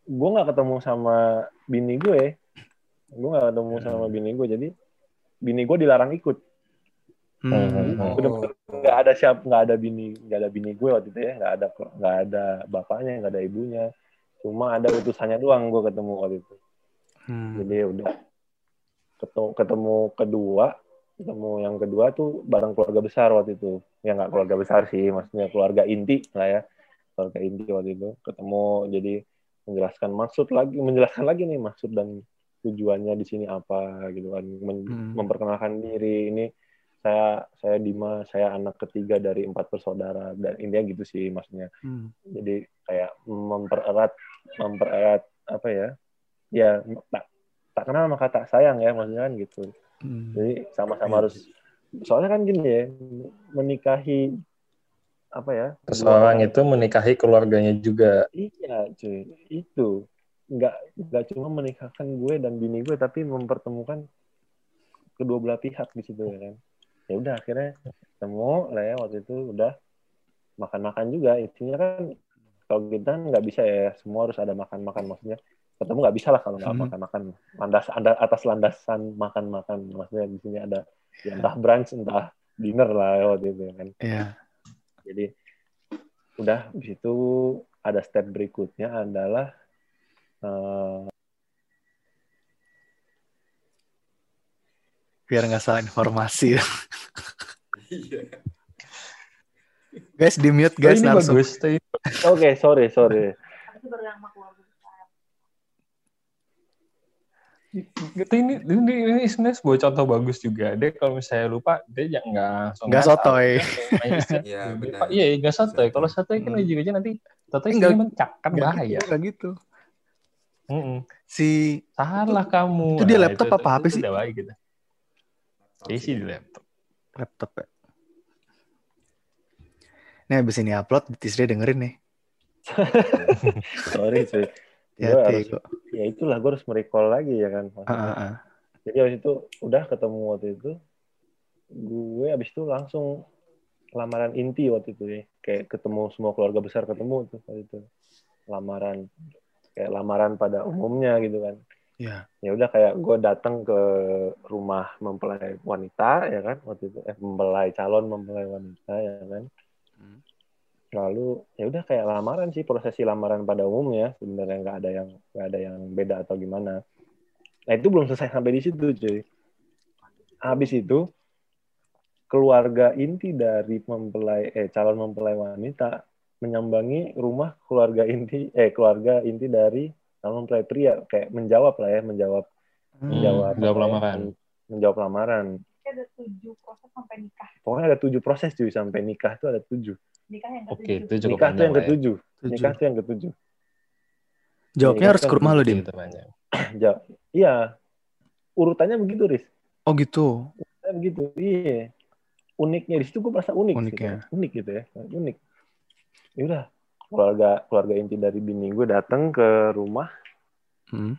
Gue nggak ketemu sama bini gue gue nggak ketemu sama bini gue jadi bini gue dilarang ikut. Hmm. Bener-bener nggak ada siap nggak ada bini nggak ada bini gue waktu itu ya. Nggak ada nggak ada bapaknya nggak ada ibunya. Cuma ada utusannya doang gue ketemu waktu itu. Hmm. jadi ya udah ketemu ketemu kedua ketemu yang kedua tuh bareng keluarga besar waktu itu. Ya nggak keluarga besar sih maksudnya keluarga inti lah ya. Keluarga inti waktu itu. Ketemu jadi menjelaskan maksud lagi menjelaskan lagi nih maksud dan tujuannya di sini apa gitu kan. Men- Hmm. memperkenalkan diri. Ini saya saya Dima saya anak ketiga dari empat bersaudara. Dan intinya gitu sih maksudnya. Hmm. jadi kayak mempererat mempererat apa ya? Ya tak tak kenal maka tak sayang ya maksudnya kan gitu Hmm. jadi sama-sama harus soalnya kan gini ya menikahi apa ya Seseorang itu menikahi keluarganya juga. iya cuy itu. Nggak nggak cuma menikahkan gue dan bini gue tapi mempertemukan kedua belah pihak di situ ya kan. Ya udah akhirnya ketemu lah ya waktu itu udah makan-makan juga. Intinya kan kalau kita kan nggak bisa ya semua harus ada makan-makan maksudnya ketemu nggak bisa lah kalau nggak Hmm. makan-makan landas ada atas landasan makan-makan maksudnya di sini ada ya entah brunch entah dinner lah ya waktu itu ya kan Iya. jadi udah di situ ada step berikutnya adalah eh, Biar nggak salah informasi. Iya. guys, di mute Oh, guys ini langsung. oke sorry sorry Gitu ini ini ini sebenarnya sebuah contoh bagus juga. Dia kalau misalnya lupa dia jangan nggak Nggak sotoy. Iya, benar. lupa. Iya, nggak sotoy. Kalau sotoy kan Hmm. ujung aja nanti sotoy Nggak- mencak kan bahaya. gitu, nggak gitu. Mm-mm. Si Salah kamu. itu dia Nah, laptop apa HP itu sih? Udah baik gitu. Iya sih di laptop. laptop ya. Nih abis ini upload, Tisri dengerin nih. sorry cuy Gue harus- ya itulah gue harus merecall lagi ya kan ah. jadi habis itu udah ketemu waktu itu gue habis itu langsung lamaran inti waktu itu ya. Kayak ketemu semua keluarga besar ketemu tuh waktu itu. Lamaran kayak lamaran pada umumnya gitu kan. Iya. ya udah kayak gue datang ke rumah mempelai wanita ya kan waktu itu. Eh mempelai calon mempelai wanita ya kan. Hmm. Lalu ya udah kayak lamaran sih prosesi lamaran pada umumnya sebenarnya nggak ada yang nggak ada yang beda atau gimana nah itu belum selesai sampai di situ cuy habis itu keluarga inti dari mempelai eh calon mempelai wanita menyambangi rumah keluarga inti eh keluarga inti dari calon mempelai pria kayak menjawab lah ya menjawab Hmm. menjawab menjawab ya, lamaran. men- menjawab lamaran ada tujuh proses sampai nikah. pokoknya ada tujuh proses cuy sampai nikah tuh ada tujuh Nikah yang Oke, ketujuh. itu cukup nikah tuh yang ya. ketujuh Tujuh. nikah tuh yang ketujuh Jawabnya harus ke rumah lo, Dim. Itu panjang. Ja- iya urutannya begitu Riz Oh gitu. Urutannya begitu iya uniknya di situ gue merasa unik Unik gitu. ya. unik gitu ya unik ya udah keluarga keluarga inti dari bini gue datang ke rumah Hmm.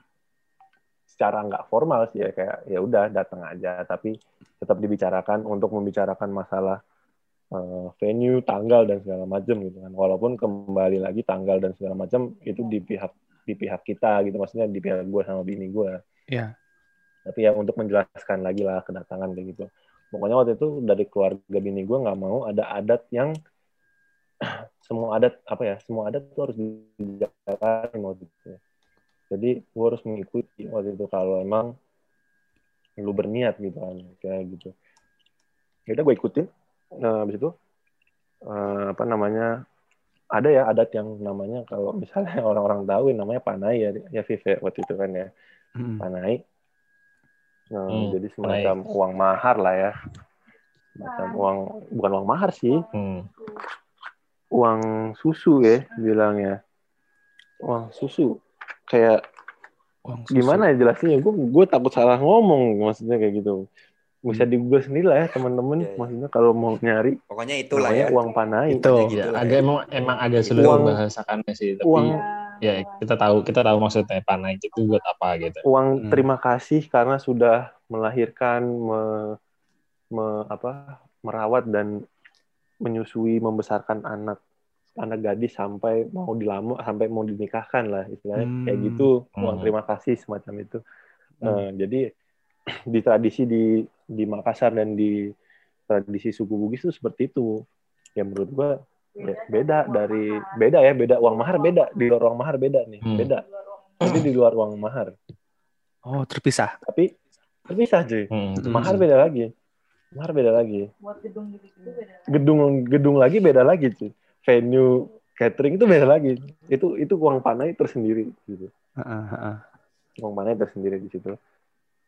Secara nggak formal sih ya kayak ya udah datang aja. Tapi tetap dibicarakan untuk membicarakan masalah eh, venue tanggal dan segala macam gitu kan. Walaupun kembali lagi tanggal dan segala macam itu di pihak di pihak kita gitu. Maksudnya di pihak gue sama bini gue Iya. tapi ya untuk menjelaskan lagi lah kedatangan kayak gitu. Pokoknya waktu itu dari keluarga bini gue nggak mau ada adat yang semua adat apa ya semua adat tuh harus dijalankan waktu itu jadi gue harus mengikuti waktu itu kalau emang lu berniat gitu kan kayak gitu. Ya udah gue ikutin. Nah habis itu eh, apa namanya ada ya adat yang namanya kalau misalnya orang-orang tahu namanya panai ya ya Viv ya waktu itu kan ya. Hmm. panai. Nah, Hmm, jadi semacam uang mahar lah ya. Semacam uang bukan uang mahar sih. Hmm. uang susu ya bilangnya uang susu kayak Uang susu. gimana ya jelasnya gue gue takut salah ngomong maksudnya kayak gitu bisa di Google sendiri lah ya teman-teman. Iya, iya. Maksudnya kalau mau nyari Pokoknya itulah ya. uang panai. Itu. Ya, gitu agak ya. emang emang agak sulit Uang- membahasakannya sih, tapi Uang ya kita tahu kita tahu maksudnya panai itu buat apa gitu. uang Hmm. terima kasih karena sudah melahirkan, me- me- apa, merawat dan menyusui, membesarkan anak anak gadis sampai mau dilamar, sampai mau dinikahkan lah istilahnya Hmm. kayak gitu uang Hmm. terima kasih semacam itu. Hmm. Eh, jadi di tradisi di di Makassar dan di tradisi suku Bugis itu seperti itu. Ya menurut gua ya, beda dari beda ya beda uang mahar beda di luar uang mahar beda nih Hmm. beda. Jadi di luar uang mahar Oh, terpisah. tapi terpisah cuy Hmm, mahar beda lagi mahar beda lagi buat gedung gitu gedung gedung lagi beda lagi cuy venue catering itu beda lagi itu itu uang panai tersendiri gitu Heeh, heeh. uang panai tersendiri di situ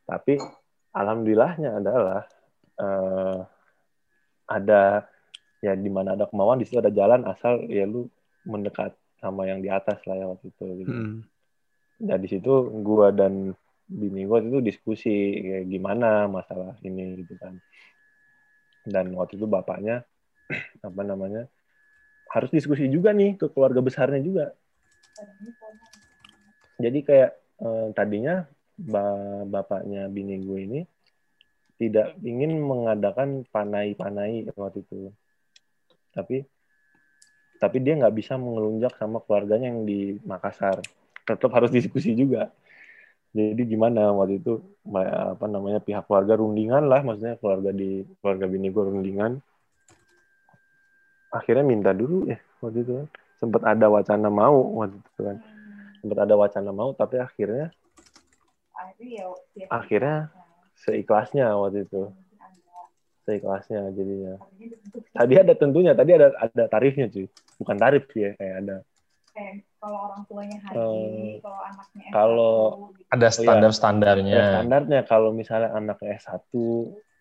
tapi alhamdulillahnya adalah eh, ada ya di mana ada kemauan di situ ada jalan asal ya lu mendekat sama yang di atas lah ya waktu itu gitu. Hmm. Nah di situ gua dan bini gua itu diskusi kayak gimana masalah ini gitu kan. Dan waktu itu bapaknya apa namanya harus diskusi juga nih ke keluarga besarnya juga. Jadi kayak eh, tadinya ba- bapaknya bini gue ini tidak ingin mengadakan panai-panai waktu itu. Tapi tapi dia nggak bisa mengelunjak sama keluarganya yang di Makassar tetap harus diskusi juga. Jadi gimana waktu itu apa namanya pihak keluarga rundingan lah, maksudnya keluarga di keluarga bini gue rundingan. Akhirnya minta dulu ya waktu itu sempat ada wacana mau waktu itu kan. Sempat ada wacana mau tapi akhirnya akhirnya ya seikhlasnya waktu itu. Seikhlasnya jadinya. Tadi ada tentunya tadi ada ada tarifnya cuy. Bukan tarif sih ya kayak ada. Kayak kalau orang tuanya haji Eh, kalau anaknya S1, kalau- gitu. Ada standar ya, standarnya. standarnya kalau misalnya anaknya S1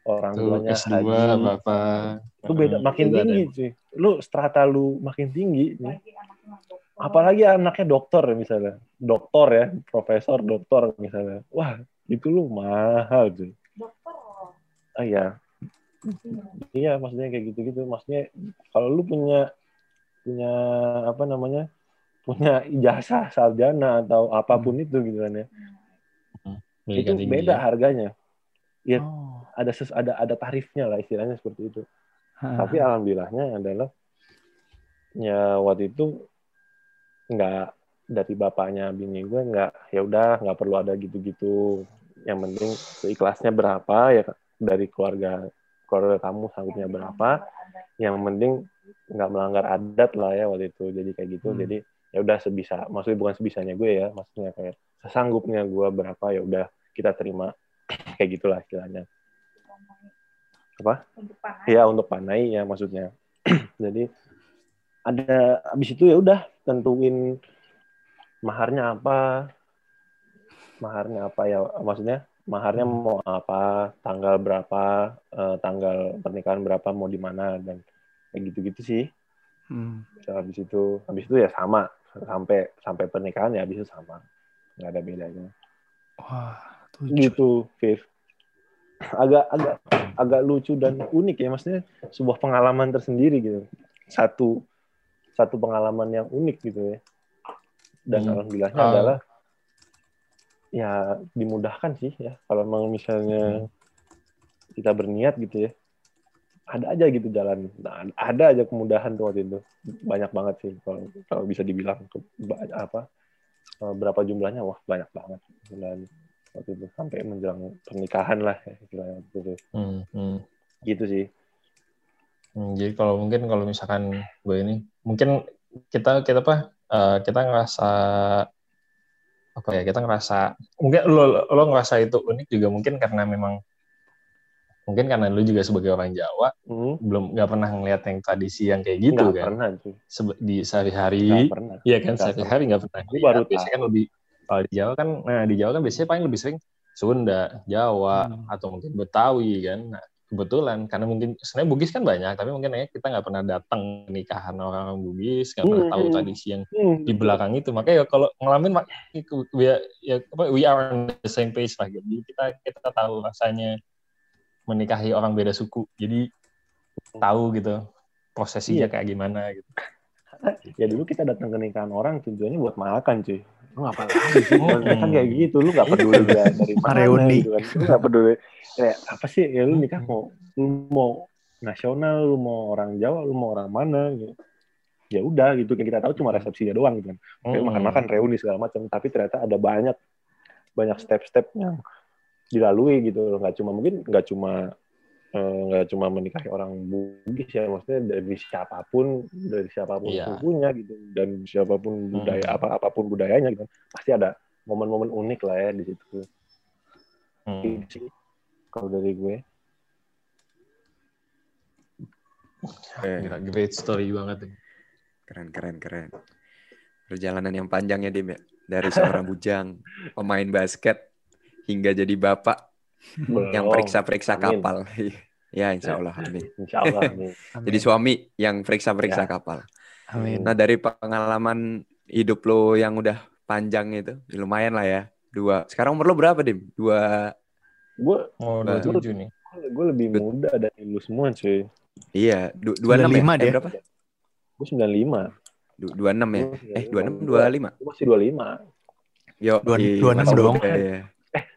orang Tuh tuanya S2 haji. bapak. itu beda Hmm, makin itu ada. tinggi cuy lu strata lu makin tinggi. Nih apalagi anaknya dokter. Apalagi anaknya dokter ya misalnya. Dokter ya profesor dokter misalnya. Wah itu lu mahal cuy. Dokter. Ah iya. Iya maksudnya kayak gitu gitu maksudnya kalau lu punya punya apa namanya punya ijazah sarjana atau apa pun itu gitu kan ya. Itu Pendidikan tinggi beda ya. harganya Iya. Oh. ada ses ada ada tarifnya lah istilahnya seperti itu Heeh. tapi alhamdulillahnya adalah ya waktu itu nggak dari bapaknya bini gue nggak ya udah nggak perlu ada gitu-gitu yang penting seikhlasnya berapa ya dari keluarga keluarga kamu sanggupnya berapa yang penting nggak melanggar adat lah ya waktu itu jadi kayak gitu Hmm. jadi ya udah sebisa maksudnya bukan sebisanya gue ya maksudnya kayak sesanggupnya gue berapa ya udah kita terima kayak gitulah istilahnya. Apa? untuk ya untuk panai ya maksudnya. Jadi ada habis itu ya udah tentuin maharnya apa. Maharnya apa ya maksudnya maharnya mau apa tanggal berapa eh, tanggal pernikahan berapa mau di mana dan kayak gitu-gitu sih. Hmm. habis itu habis itu ya sama. Sampai sampai pernikahan ya habis itu sama. Nggak ada bedanya. Wah. Gitu Viv. Agak agak agak lucu dan unik ya maksudnya sebuah pengalaman tersendiri gitu. Satu satu pengalaman yang unik gitu ya. Dan Hmm. alhamdulillahnya Ah. adalah ya dimudahkan sih ya. Kalau memang misalnya kita berniat gitu ya ada aja gitu jalan. Nah, ada aja kemudahan tuh waktu itu. Banyak banget sih kalau kalau bisa dibilang. Ke- apa eh, berapa jumlahnya? Wah banyak banget. Dan waktu itu sampai menjelang pernikahan lah ya, waktu itu. Hmm, hmm. gitu sih. Hmm, jadi kalau mungkin kalau misalkan gue ini mungkin kita kita apa eh, kita ngerasa apa ya kita ngerasa mungkin lo lo ngerasa itu unik juga mungkin karena memang mungkin karena lu juga sebagai orang Jawa hmm, belum nggak pernah ngeliat yang tradisi yang kayak gitu nggak kan. pernah di sehari-hari nggak pernah. iya kan sehari-hari nggak pernah. Gue baru lihat. biasanya kan lebih kalau di Jawa kan nah di Jawa kan biasanya paling lebih sering Sunda Jawa Hmm. atau mungkin Betawi kan nah, kebetulan karena mungkin sebenarnya Bugis kan banyak tapi mungkin ya kita nggak pernah datang nikahan orang Bugis nggak pernah Hmm, tahu hmm. tradisi yang Hmm, di belakang itu makanya ya kalau ngalamin we are, ya, apa, we are on the same page lah jadi kita kita tahu rasanya menikahi orang beda suku. Jadi tahu gitu prosesinya Iya. kayak gimana gitu. ya dulu kita datang ke nikahan orang tujuannya buat makan cuy lu apa lagi sih Hmm. kan kayak gitu lu nggak peduli dari mana Reuni. gitu kan. Lu nggak peduli. Kayak apa sih? Ya lu nikah mau lu mau nasional lu mau orang Jawa lu mau orang mana gitu. Ya udah gitu yang kita tahu cuma resepsinya doang gitu kan. Kayak Mm-mm. makan-makan reuni segala macam. Tapi ternyata ada banyak banyak step-step yang dilalui gitu loh. Nggak cuma mungkin nggak cuma nggak cuma menikahi orang Bugis ya maksudnya dari siapa pun dari siapa pun Iya. sukunya gitu dan siapa pun budaya apa apa pun budayanya gitu pasti ada momen-momen unik lah ya di situ Hmm. Gitu kalau dari gue Eh, Gila, great story banget. ini. keren keren keren. Perjalanan yang panjang ya Dim ya. Dari seorang bujang, pemain basket hingga jadi bapak yang Belum. periksa-periksa Amin. kapal. ya insya Allah amin. Insya Allah nih. Jadi suami yang periksa-periksa Ya. kapal. Amin. Nah dari pengalaman hidup lo yang udah panjang itu, lumayan lah ya. Dua. Sekarang umur lo berapa Dim? Dua. gue Oh, Nah. 27 nih. gue lebih muda dari lu semua cuy Iya. du- Dua enam ya? 95 Eh, dia. berapa? gue 95 Du- Dua enam ya? Eh 95. dua enam dua lima. gue masih 25 Yo. Dua- iya, 26 masih dong. ya.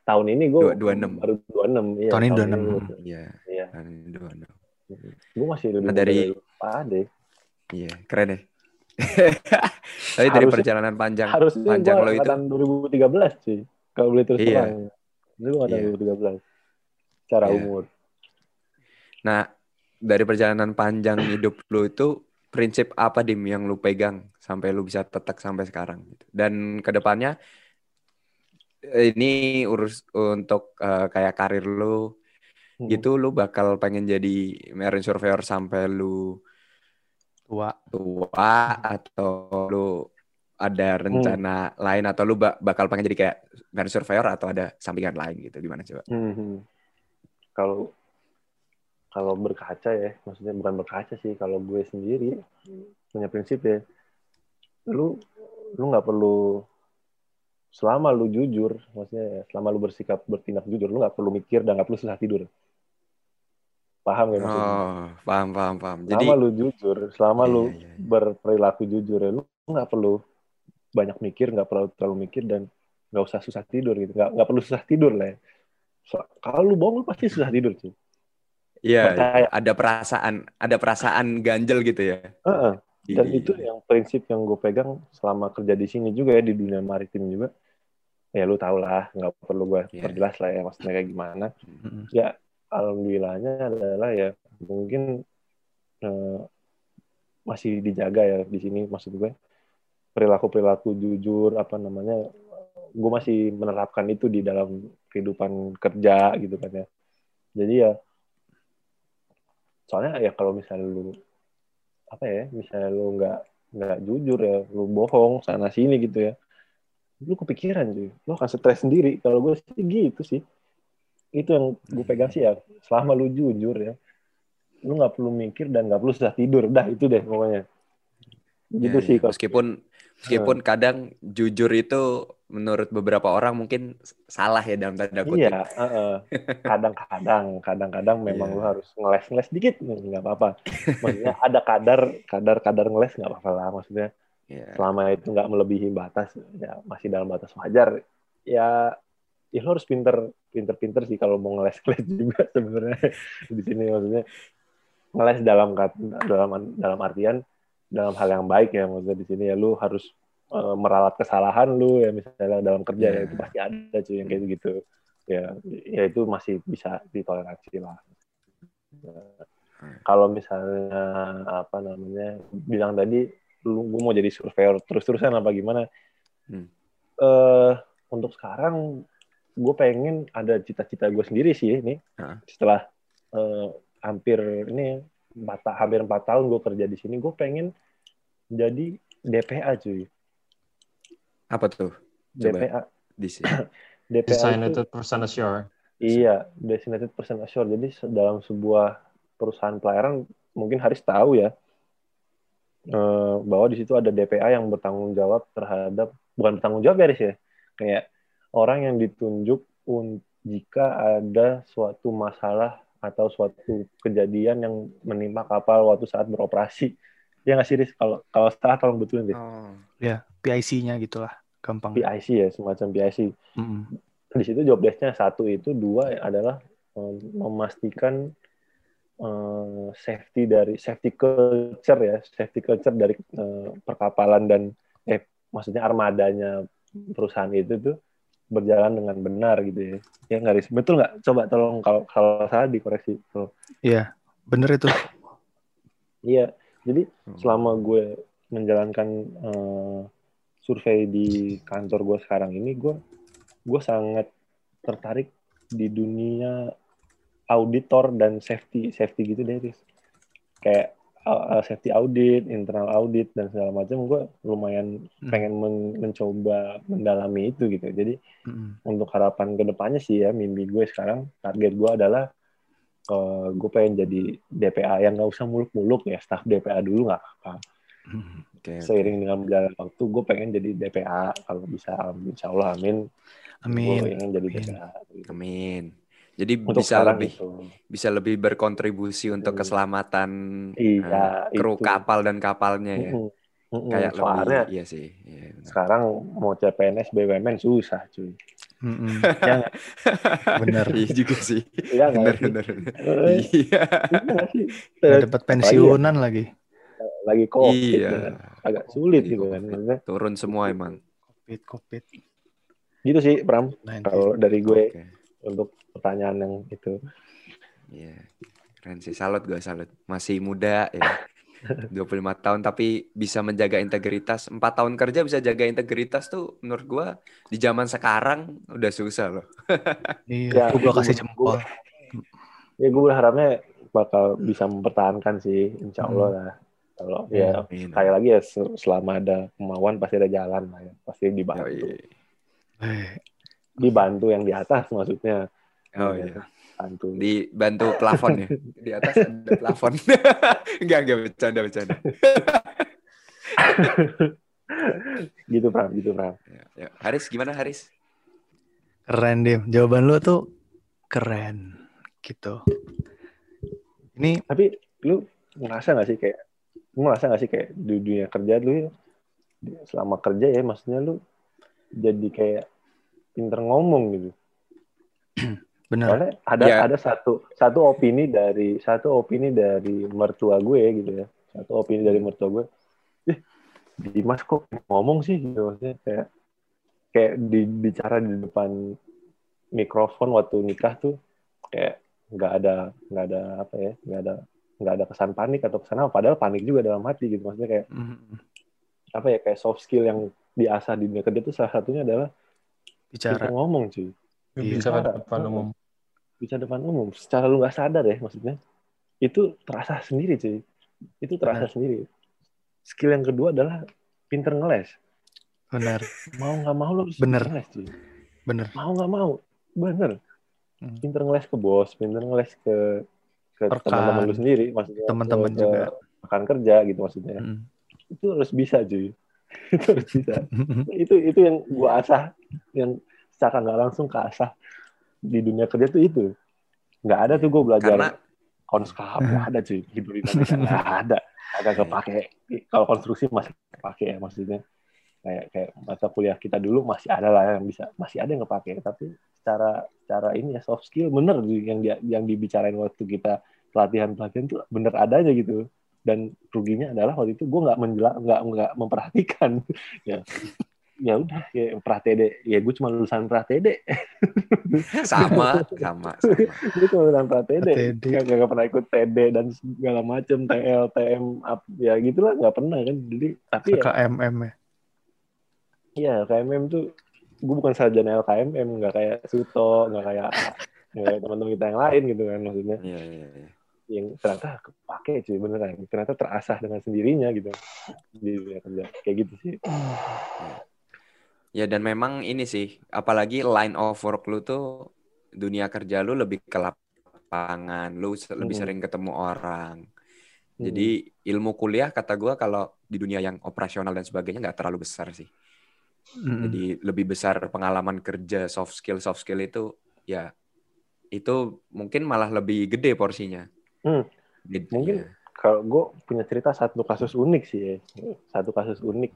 Tahun ini gue Dua- 26. baru 26 iya, Tahun ini 26. gua- Iya. Iya. tahun ini dua enam. gue masih lebih Nah, dari- dari Pak Ade Iya, keren ya. Tapi dari Harusnya- perjalanan panjang harusnya panjang lo itu. angkatan 2013 sih kalau boleh terus Iya. terang itu gue Iya. 2013 secara Iya. umur Nah, dari perjalanan panjang hidup lu itu prinsip apa dim yang lu pegang sampai lu bisa tetap sampai sekarang gitu. Dan ke depannya ini urus untuk eh, kayak karir lu Hmm. gitu lu bakal pengen jadi marine surveyor sampai lu Tua. tua atau lu ada rencana lain atau lu ba- bakal pengen jadi kayak marine surveyor atau ada sampingan lain gitu gimana coba? Mhm. Kalau kalau berkaca ya, maksudnya bukan berkaca sih. Kalau gue sendiri punya prinsip ya, lu lu nggak perlu selama lu jujur, maksudnya ya, selama lu bersikap bertindak jujur, lu nggak perlu mikir dan nggak perlu susah tidur. Paham gak maksudnya? Oh, paham paham paham. Jadi selama lu jujur, selama Iya, lu iya, iya. berperilaku jujur ya, lu nggak perlu banyak mikir, nggak perlu terlalu mikir dan nggak usah susah tidur gitu, nggak nggak perlu susah tidur lah. Ya. So- kalau lu bohong lu pasti susah tidur sih. Iya, ada perasaan, ada perasaan ganjel gitu ya. Heeh. Dan Di- itu yang prinsip yang gue pegang selama kerja di sini juga ya di dunia maritim juga. Ya lu tau lah, nggak perlu gue Iya. perjelas lah ya maksudnya kayak gimana. Mm-mm. Ya alhamdulillahnya adalah ya mungkin eh, masih dijaga ya di sini maksud gue perilaku perilaku jujur apa namanya gue masih menerapkan itu di dalam kehidupan kerja gitu kan ya. Jadi ya soalnya ya kalau misalnya lu apa ya misalnya lu nggak nggak jujur ya lu bohong sana sini gitu ya. Lu kepikiran cuy. Lu akan stres sendiri. Kalau gue sih gitu sih. Itu yang gue pegang sih ya. Selama lu jujur ya lu nggak perlu mikir dan nggak perlu susah tidur. Dah itu deh pokoknya. Gitu Iya, sih iya. kalau Meskipun meskipun kadang jujur itu menurut beberapa orang mungkin salah ya dalam tanda kutip. Iya, heeh. kadang-kadang, kadang-kadang memang Iya. lu harus ngeles-ngeles dikit, nggak apa-apa. Maksudnya ada kadar, kadar-kadar ngeles nggak apa-apa lah. Maksudnya Iya. selama itu nggak melebihi batas, ya masih dalam batas wajar. Ya, ya lu harus pinter, pinter-pinter sih kalau mau ngeles-ngeles juga sebenarnya di sini maksudnya ngeles dalam dalam dalam artian dalam hal yang baik ya maksudnya di sini ya lu harus eh, meralat kesalahan lu ya misalnya dalam kerja ya Iya. itu pasti ada cuy yang kayak gitu ya ya itu masih bisa ditoleransi lah kalau misalnya apa namanya bilang tadi lu gue mau jadi surveyor terus-terusan apa gimana Hmm. eh untuk sekarang gue pengen ada cita-cita gue sendiri sih ini Hah? setelah eh, hampir ini empat hampir empat tahun gue kerja di sini gue pengen jadi DPA cuy Apa tuh? Coba DPA di sini. DPA itu Designated person assure. iya designated person assure jadi dalam sebuah perusahaan pelayaran mungkin Haris tahu ya eh, bahwa di situ ada DPA yang bertanggung jawab terhadap bukan bertanggung jawab ya Haris ya kayak orang yang ditunjuk un- jika ada suatu masalah atau suatu kejadian yang menimpa kapal waktu saat beroperasi. Ya nggak sih, Riz? Kalau kalau salah tolong betulin deh. Oh. Ya, PIC-nya gitulah, gampang. PIC ya, semacam PIC. Mm-mm. Di situ job desk-nya satu itu, dua adalah eh, memastikan eh, safety dari safety culture ya, safety culture dari eh, perkapalan dan eh maksudnya armadanya perusahaan itu tuh berjalan dengan benar gitu ya. Ya nggak Riz? Betul nggak? Coba tolong kalau kalau salah dikoreksi. Tuh. Iya, bener itu. Iya, jadi Hmm. selama gue menjalankan eh, survei di kantor gue sekarang ini, gue gue sangat tertarik di dunia auditor dan safety safety gitu deh, Riz. Kayak uh, uh, safety audit, internal audit dan segala macam, gue lumayan Hmm. pengen men- mencoba mendalami itu gitu. Jadi Mm-mm. untuk harapan ke depannya sih ya, mimpi gue sekarang target gue adalah eh, gue pengen jadi DPA yang nggak usah muluk-muluk ya, staff DPA dulu nggak apa-apa Mm. Oke, oke. seiring dengan berjalan waktu gue pengen jadi DPA kalau bisa insya Allah amin Amin. gue pengen jadi Amin. DPA. Amin. Jadi untuk bisa lebih itu bisa lebih berkontribusi untuk Hmm. keselamatan Iya, eh, kru itu. kapal dan kapalnya ya. Mm-mm. Mm-mm. Kayak soalnya lebih iya sih. Iya, benar. sekarang mau CPNS BUMN susah cuy Mm-mm. ya Bener. Iya juga sih. Iya Benar sih? benar. Eh, Iya. iya nggak sih? Dapat pensiunan lagi. lagi covid Iya. ya kan? agak sulit Lagi gitu kan Turun semua emang. Covid, Covid. gitu sih Pram 19. kalau dari gue Oke. Untuk pertanyaan yang itu Iya. Keren sih. Salut gue salut. Masih muda ya. 25 tahun tapi bisa menjaga integritas. 4 tahun kerja bisa jaga integritas tuh menurut gua di zaman sekarang udah susah loh. Iya, Ya, gua kasih jempol. ya gue berharapnya bakal bisa mempertahankan sih insya Allah lah kalau ya Amin. sekali lagi ya se- selama ada kemauan pasti ada jalan lah ya pasti dibantu Yoi. Eh, dibantu yang di atas maksudnya Oh Ya, iya. bantu Dibantu plafon ya. Di atas ada plafon. enggak, enggak bercanda bercanda. gitu Pram gitu Pram Ya, ya. Haris gimana Haris? Keren, Dim. Jawaban lu tuh keren. Gitu. Ini tapi lu ngerasa gak sih kayak lu ngerasa gak sih kayak di dunia kerja lu ya, selama kerja ya maksudnya lu jadi kayak pinter ngomong gitu bener. Soalnya ada Ya. ada satu satu opini dari satu opini dari mertua gue gitu ya. Satu opini dari mertua gue. Eh, Dimas kok ngomong sih gitu maksudnya kayak kayak di, bicara di depan mikrofon waktu nikah tuh kayak nggak ada nggak ada apa ya nggak ada nggak ada kesan panik atau kesan apa padahal panik juga dalam hati gitu maksudnya kayak Mm, apa ya kayak soft skill yang diasah di dunia kerja itu salah satunya adalah Bicara. ngomong cuy Iya. bisa Bicara. depan umum bisa depan umum secara lu nggak sadar ya maksudnya itu terasa sendiri cuy itu terasa Benar. sendiri skill yang kedua adalah pinter ngeles Bener, mau nggak mau lu harus Bener. pinter ngeles cuy bener. mau nggak mau bener Hmm. pinter ngeles ke bos pinter ngeles ke ke teman-teman lu sendiri maksudnya Teman-teman juga. rekan kerja gitu maksudnya Mm. itu harus bisa cuy itu harus bisa. Itu itu yang gua asah. Yang secara nggak langsung ke asah di dunia kerja tuh itu. Nggak ada tuh gue belajar Karena konskap nggak ada cuy. Hidrodinamika nggak ada. Agak kepake kalau konstruksi masih kepake ya maksudnya. Kayak kayak mata kuliah kita dulu masih ada lah yang bisa. Masih ada yang kepake tapi secara secara ini ya soft skill bener yang dia yang dibicarain waktu kita pelatihan pelatihan tuh bener adanya gitu dan ruginya adalah waktu itu gue nggak menjelak nggak nggak memperhatikan ya ya udah ya pra TD ya gue cuma lulusan pra TD sama, sama, sama. gue cuma lulusan pra TD TD. nggak nggak pernah ikut TD dan segala macem TL TM up, ya gitulah nggak pernah kan jadi tapi ya KMM ya. Iya, LKMM tuh gue bukan sarjana LKMM, nggak kayak Suto, nggak kayak kayak teman-teman kita yang lain gitu kan maksudnya. Iya, iya, iya. Yang ternyata kepake cuy beneran, ternyata terasah dengan sendirinya gitu di dunia kerja. Kayak gitu sih. Ya dan memang ini sih, apalagi line of work lu tuh dunia kerja lu lebih ke lapangan, lu lebih Mhm. sering ketemu orang. Jadi ilmu kuliah kata gua kalau di dunia yang operasional dan sebagainya nggak terlalu besar sih. Mm-mm. Jadi lebih besar pengalaman kerja, soft skill, soft skill itu ya itu mungkin malah lebih gede porsinya. Hmm, Gitu, mungkin ya. kalau gue punya cerita satu kasus unik sih ya. Satu kasus unik.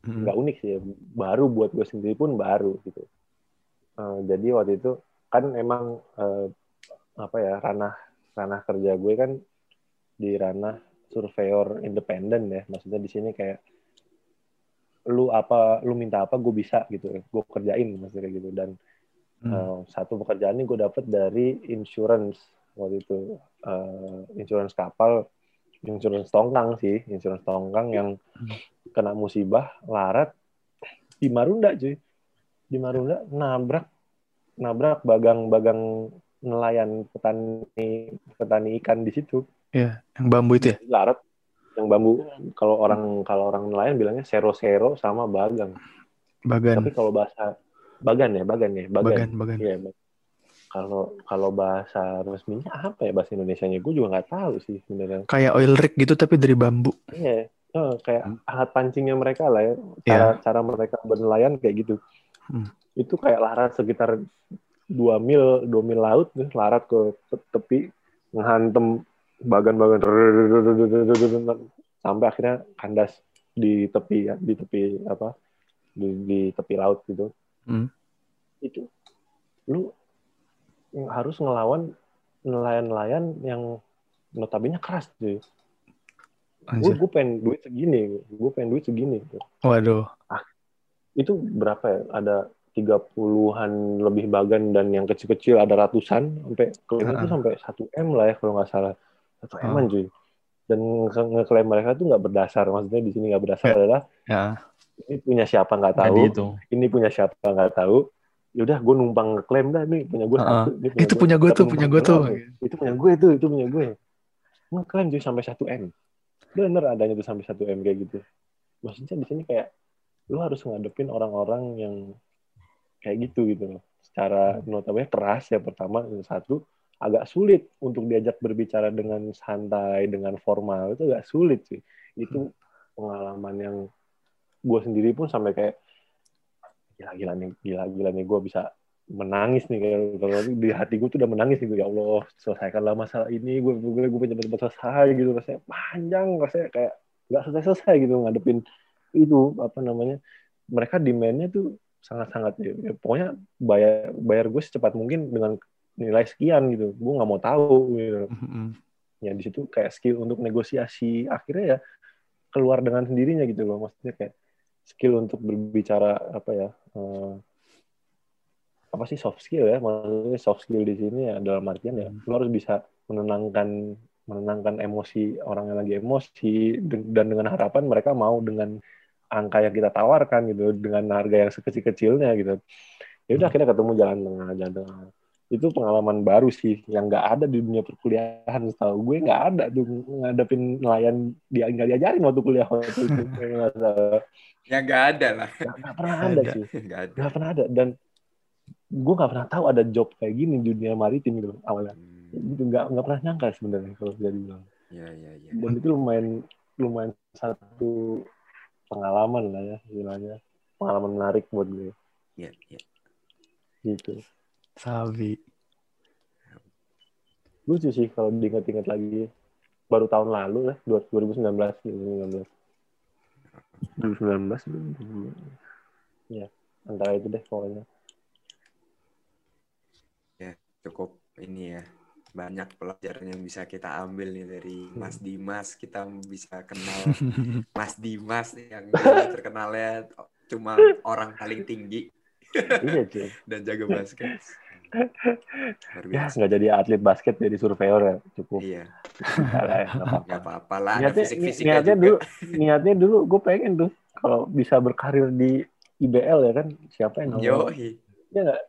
Hmm. nggak unik sih ya. baru buat gue sendiri pun baru gitu Eh, jadi waktu itu kan emang eh, apa ya ranah ranah kerja gue kan di ranah surveyor independen ya maksudnya di sini kayak lu apa lu minta apa gue bisa gitu gue kerjain maksudnya gitu dan Hmm. eh, satu pekerjaan ini gue dapet dari insurance waktu itu Eh, insurance kapal insurance tongkang sih insurance tongkang yang kena musibah larat di Marunda cuy. Di Marunda nabrak nabrak bagang-bagang nelayan petani petani ikan di situ. Iya, yang bambu itu ya. larat yang bambu. Kalau orang kalau orang nelayan bilangnya sero sero sama bagang. Bagan, tapi kalau bahasa bagan ya bagan ya bagan, bagan, bagan. Iya, Bang. Kalau kalau bahasa resminya apa ya bahasa Indonesianya gue juga nggak tahu sih sebenarnya Kayak oil rig gitu tapi dari bambu. Iya, eh, kayak Hmm. alat pancingnya mereka lah ya. Cara cara mereka bernelayan kayak gitu. Hmm. Itu kayak larat sekitar 2 mil, 2 mil laut nih, larat ke te- tepi ngehantem bagan-bagan sampai akhirnya kandas di tepi ya, di tepi apa? Di, di tepi laut gitu. Hmm. Itu lu harus ngelawan nelayan-nelayan yang notabene keras cuy. Gue gue pengen duit segini, gue pengen duit segini. Waduh. Itu berapa ya? Ada 30-an lebih bagan dan yang kecil-kecil ada ratusan sampai klaimnya itu Ah. sampai 1 M lah ya kalau nggak salah. 1 M Ah. cuy. Dan nge- ngeklaim mereka tuh nggak berdasar. Maksudnya di sini nggak berdasar Ya. adalah Ya. ini punya siapa nggak tahu, ini punya siapa nggak tahu. Yaudah gue numpang ngeklaim dah nih punya gue Ah, satu. ini Itu punya gue tuh, punya gue tuh. Itu punya gue tuh, itu punya gue. Ngeklaim cuy sampai 1 M. Bener adanya tuh sampai 1 M kayak gitu. Maksudnya di sini kayak lu harus ngadepin orang-orang yang kayak gitu gitu loh. Secara notabene keras ya pertama satu agak sulit untuk diajak berbicara dengan santai, dengan formal itu agak sulit sih. Itu pengalaman yang gue sendiri pun sampai kayak gila-gila nih, gila-gila nih gue bisa menangis nih. Kalau di hati gue tuh udah menangis nih ya Allah selesaikanlah masalah ini. Gue gue gue punya tempat selesai gitu rasanya panjang rasanya kayak nggak selesai selesai gitu ngadepin itu apa namanya. Mereka demandnya tuh sangat-sangat ya, ya, pokoknya bayar bayar gue secepat mungkin dengan nilai sekian gitu. Gue nggak mau tahu gitu. Ya di situ kayak skill untuk negosiasi. Akhirnya ya keluar dengan sendirinya gitu loh. Maksudnya kayak skill untuk berbicara apa ya eh, apa sih soft skill ya? Maksudnya soft skill di sini ya dalam artian ya lu harus bisa menenangkan menenangkan emosi orang yang lagi emosi dan dengan harapan mereka mau dengan angka yang kita tawarkan gitu dengan harga yang sekecil-kecilnya gitu. Ya udah akhirnya ketemu jalan tengah jalan tengah itu pengalaman baru sih yang nggak ada di dunia perkuliahan setahu gue nggak ada tuh ngadepin nelayan dia nggak diajarin waktu kuliah waktu itu Nggak ada- Ya nggak ada lah. nggak pernah ada Ada. sih Nggak ada. nggak pernah ada dan gue nggak pernah tahu ada job kayak gini di dunia maritim gitu awalnya Hmm, gitu nggak nggak pernah nyangka sebenarnya kalau jadi bilang Ya ya ya. dan itu lumayan lumayan satu pengalaman lah ya istilahnya pengalaman menarik buat gue Ya ya. gitu Sabi. lucu sih kalau diingat-ingat lagi baru tahun lalu lah 2019 2019 2019 ya antara itu deh pokoknya Cukup ini ya. Banyak pelajaran yang bisa kita ambil nih dari Mas Dimas. Kita bisa kenal Mas Dimas yang dia terkenalnya cuma orang paling tinggi iya dan jaga basket. Ya nggak jadi atlet basket jadi surveyor ya cukup Iya, lah ya, nggak apa-apa. nggak lah. Ada niatnya, fisik-fisiknya niatnya juga. dulu niatnya dulu gue pengen tuh kalau bisa berkarir di IBL ya kan siapa yang mau ya nggak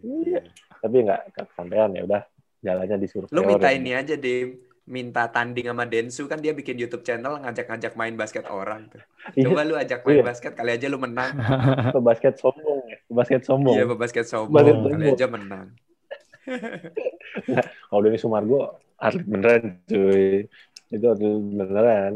Iya. tapi nggak nggak kesampaian ya udah jalannya di surveyor Lu minta ya. ini aja, Dim. Minta tanding sama Densu kan dia bikin YouTube channel ngajak-ngajak main basket orang tuh. Iya, Coba lu ajak main Iya. basket kali aja lu menang. ke basket sombong ya ke basket sombong Iya, basket sombong Basket kali sombong. aja menang. kalau Denny Sumargo atlet beneran cuy itu atlet beneran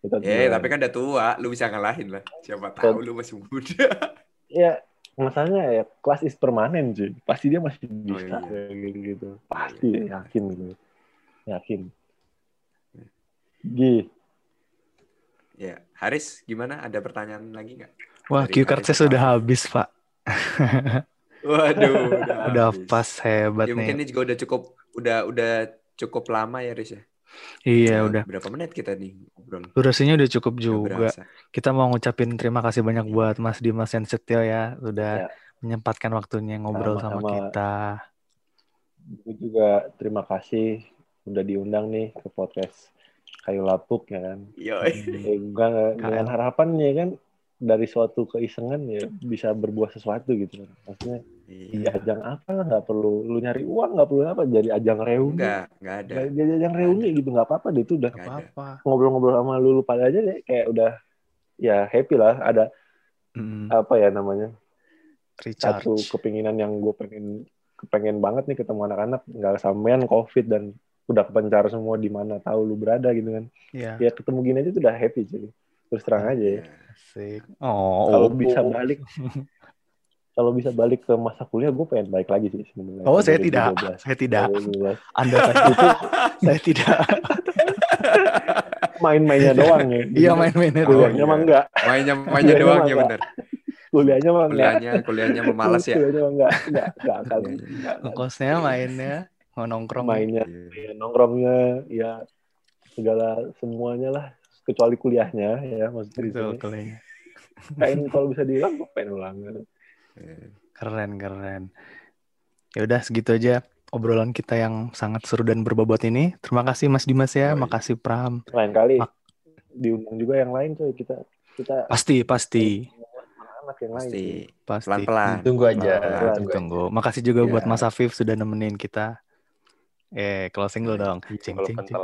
itu atlet Eh, beneran. tapi kan udah tua, lu bisa ngalahin lah. Siapa tahu lu masih muda. ya masalahnya ya kelas is permanen cuy pasti dia masih bisa Oh, iya. gitu gitu pasti yakin gitu yakin Gi Ya, Haris gimana? Ada pertanyaan lagi nggak? Wah, Dari cue card saya Haris sudah habis, Pak. Waduh, udah, Udah habis. pas hebat Ya, mungkin nih. ini juga udah cukup udah udah cukup lama ya, Riz ya. Iya, udah. Berapa menit kita nih ngobrol? Durasinya udah cukup juga. Kita mau ngucapin terima kasih banyak buat Mas Dimas yang setia ya, udah Ya. menyempatkan waktunya ngobrol sama Sama-sama. kita. gue juga terima kasih udah diundang nih ke podcast kayu lapuk ya kan eh, enggak, dengan harapan ya kan dari suatu keisengan ya bisa berbuah sesuatu gitu kan maksudnya Iya. ya ajang apa lah nggak perlu lu nyari uang nggak perlu apa jadi ajang reuni Enggak, enggak ada. Nggak- jadi ajang reuni gitu nggak apa-apa deh itu udah Nggak. Apa-apa. ngobrol-ngobrol sama lu, lu pada aja deh kayak udah ya happy lah ada Mm, apa ya namanya recharge. satu kepinginan yang gue pengen kepengen banget nih ketemu anak-anak nggak sampean covid dan udah kepencar semua di mana tahu lu berada gitu kan Iya, ya ketemu gini aja tuh udah happy cuy terus terang aja ya asik. Oh, kalau oh. bisa balik kalau bisa balik ke masa kuliah gue pengen balik lagi sih sebenarnya Oh, saya tidak. 2012. Saya tidak. 2012. Anda itu saya tidak. main-mainnya doang ya Iya main-mainnya Oh, doang. kuliahnya iya. mah enggak Mainnya mainnya doang ya enggak. benar. kuliahnya mah enggak Kuliahnya kuliahnya memalas ya. kuliahnya mah enggak enggak enggak akan. Enggak akan. Ngekosnya mainnya mau nongkrong. mainnya Iya. ya, nongkrongnya ya segala semuanya lah kecuali kuliahnya ya maksudnya di sini. pengen kalau bisa diulang pengen ulang Iya. Keren, keren. Ya udah segitu aja obrolan kita yang sangat seru dan berbobot ini. Terima kasih Mas Dimas ya, Yoi. makasih Pram. lain kali Mak- diundang juga yang lain coy kita kita Pasti, pasti, anak yang lain Pasti pasti. pelan-pelan. Tunggu aja. Pelan-pelan. Tunggu aja. Tunggu. Makasih juga Iya. buat Mas Afif sudah nemenin kita. Eh, closing dulu dong. Iya, Cing, cing, cing.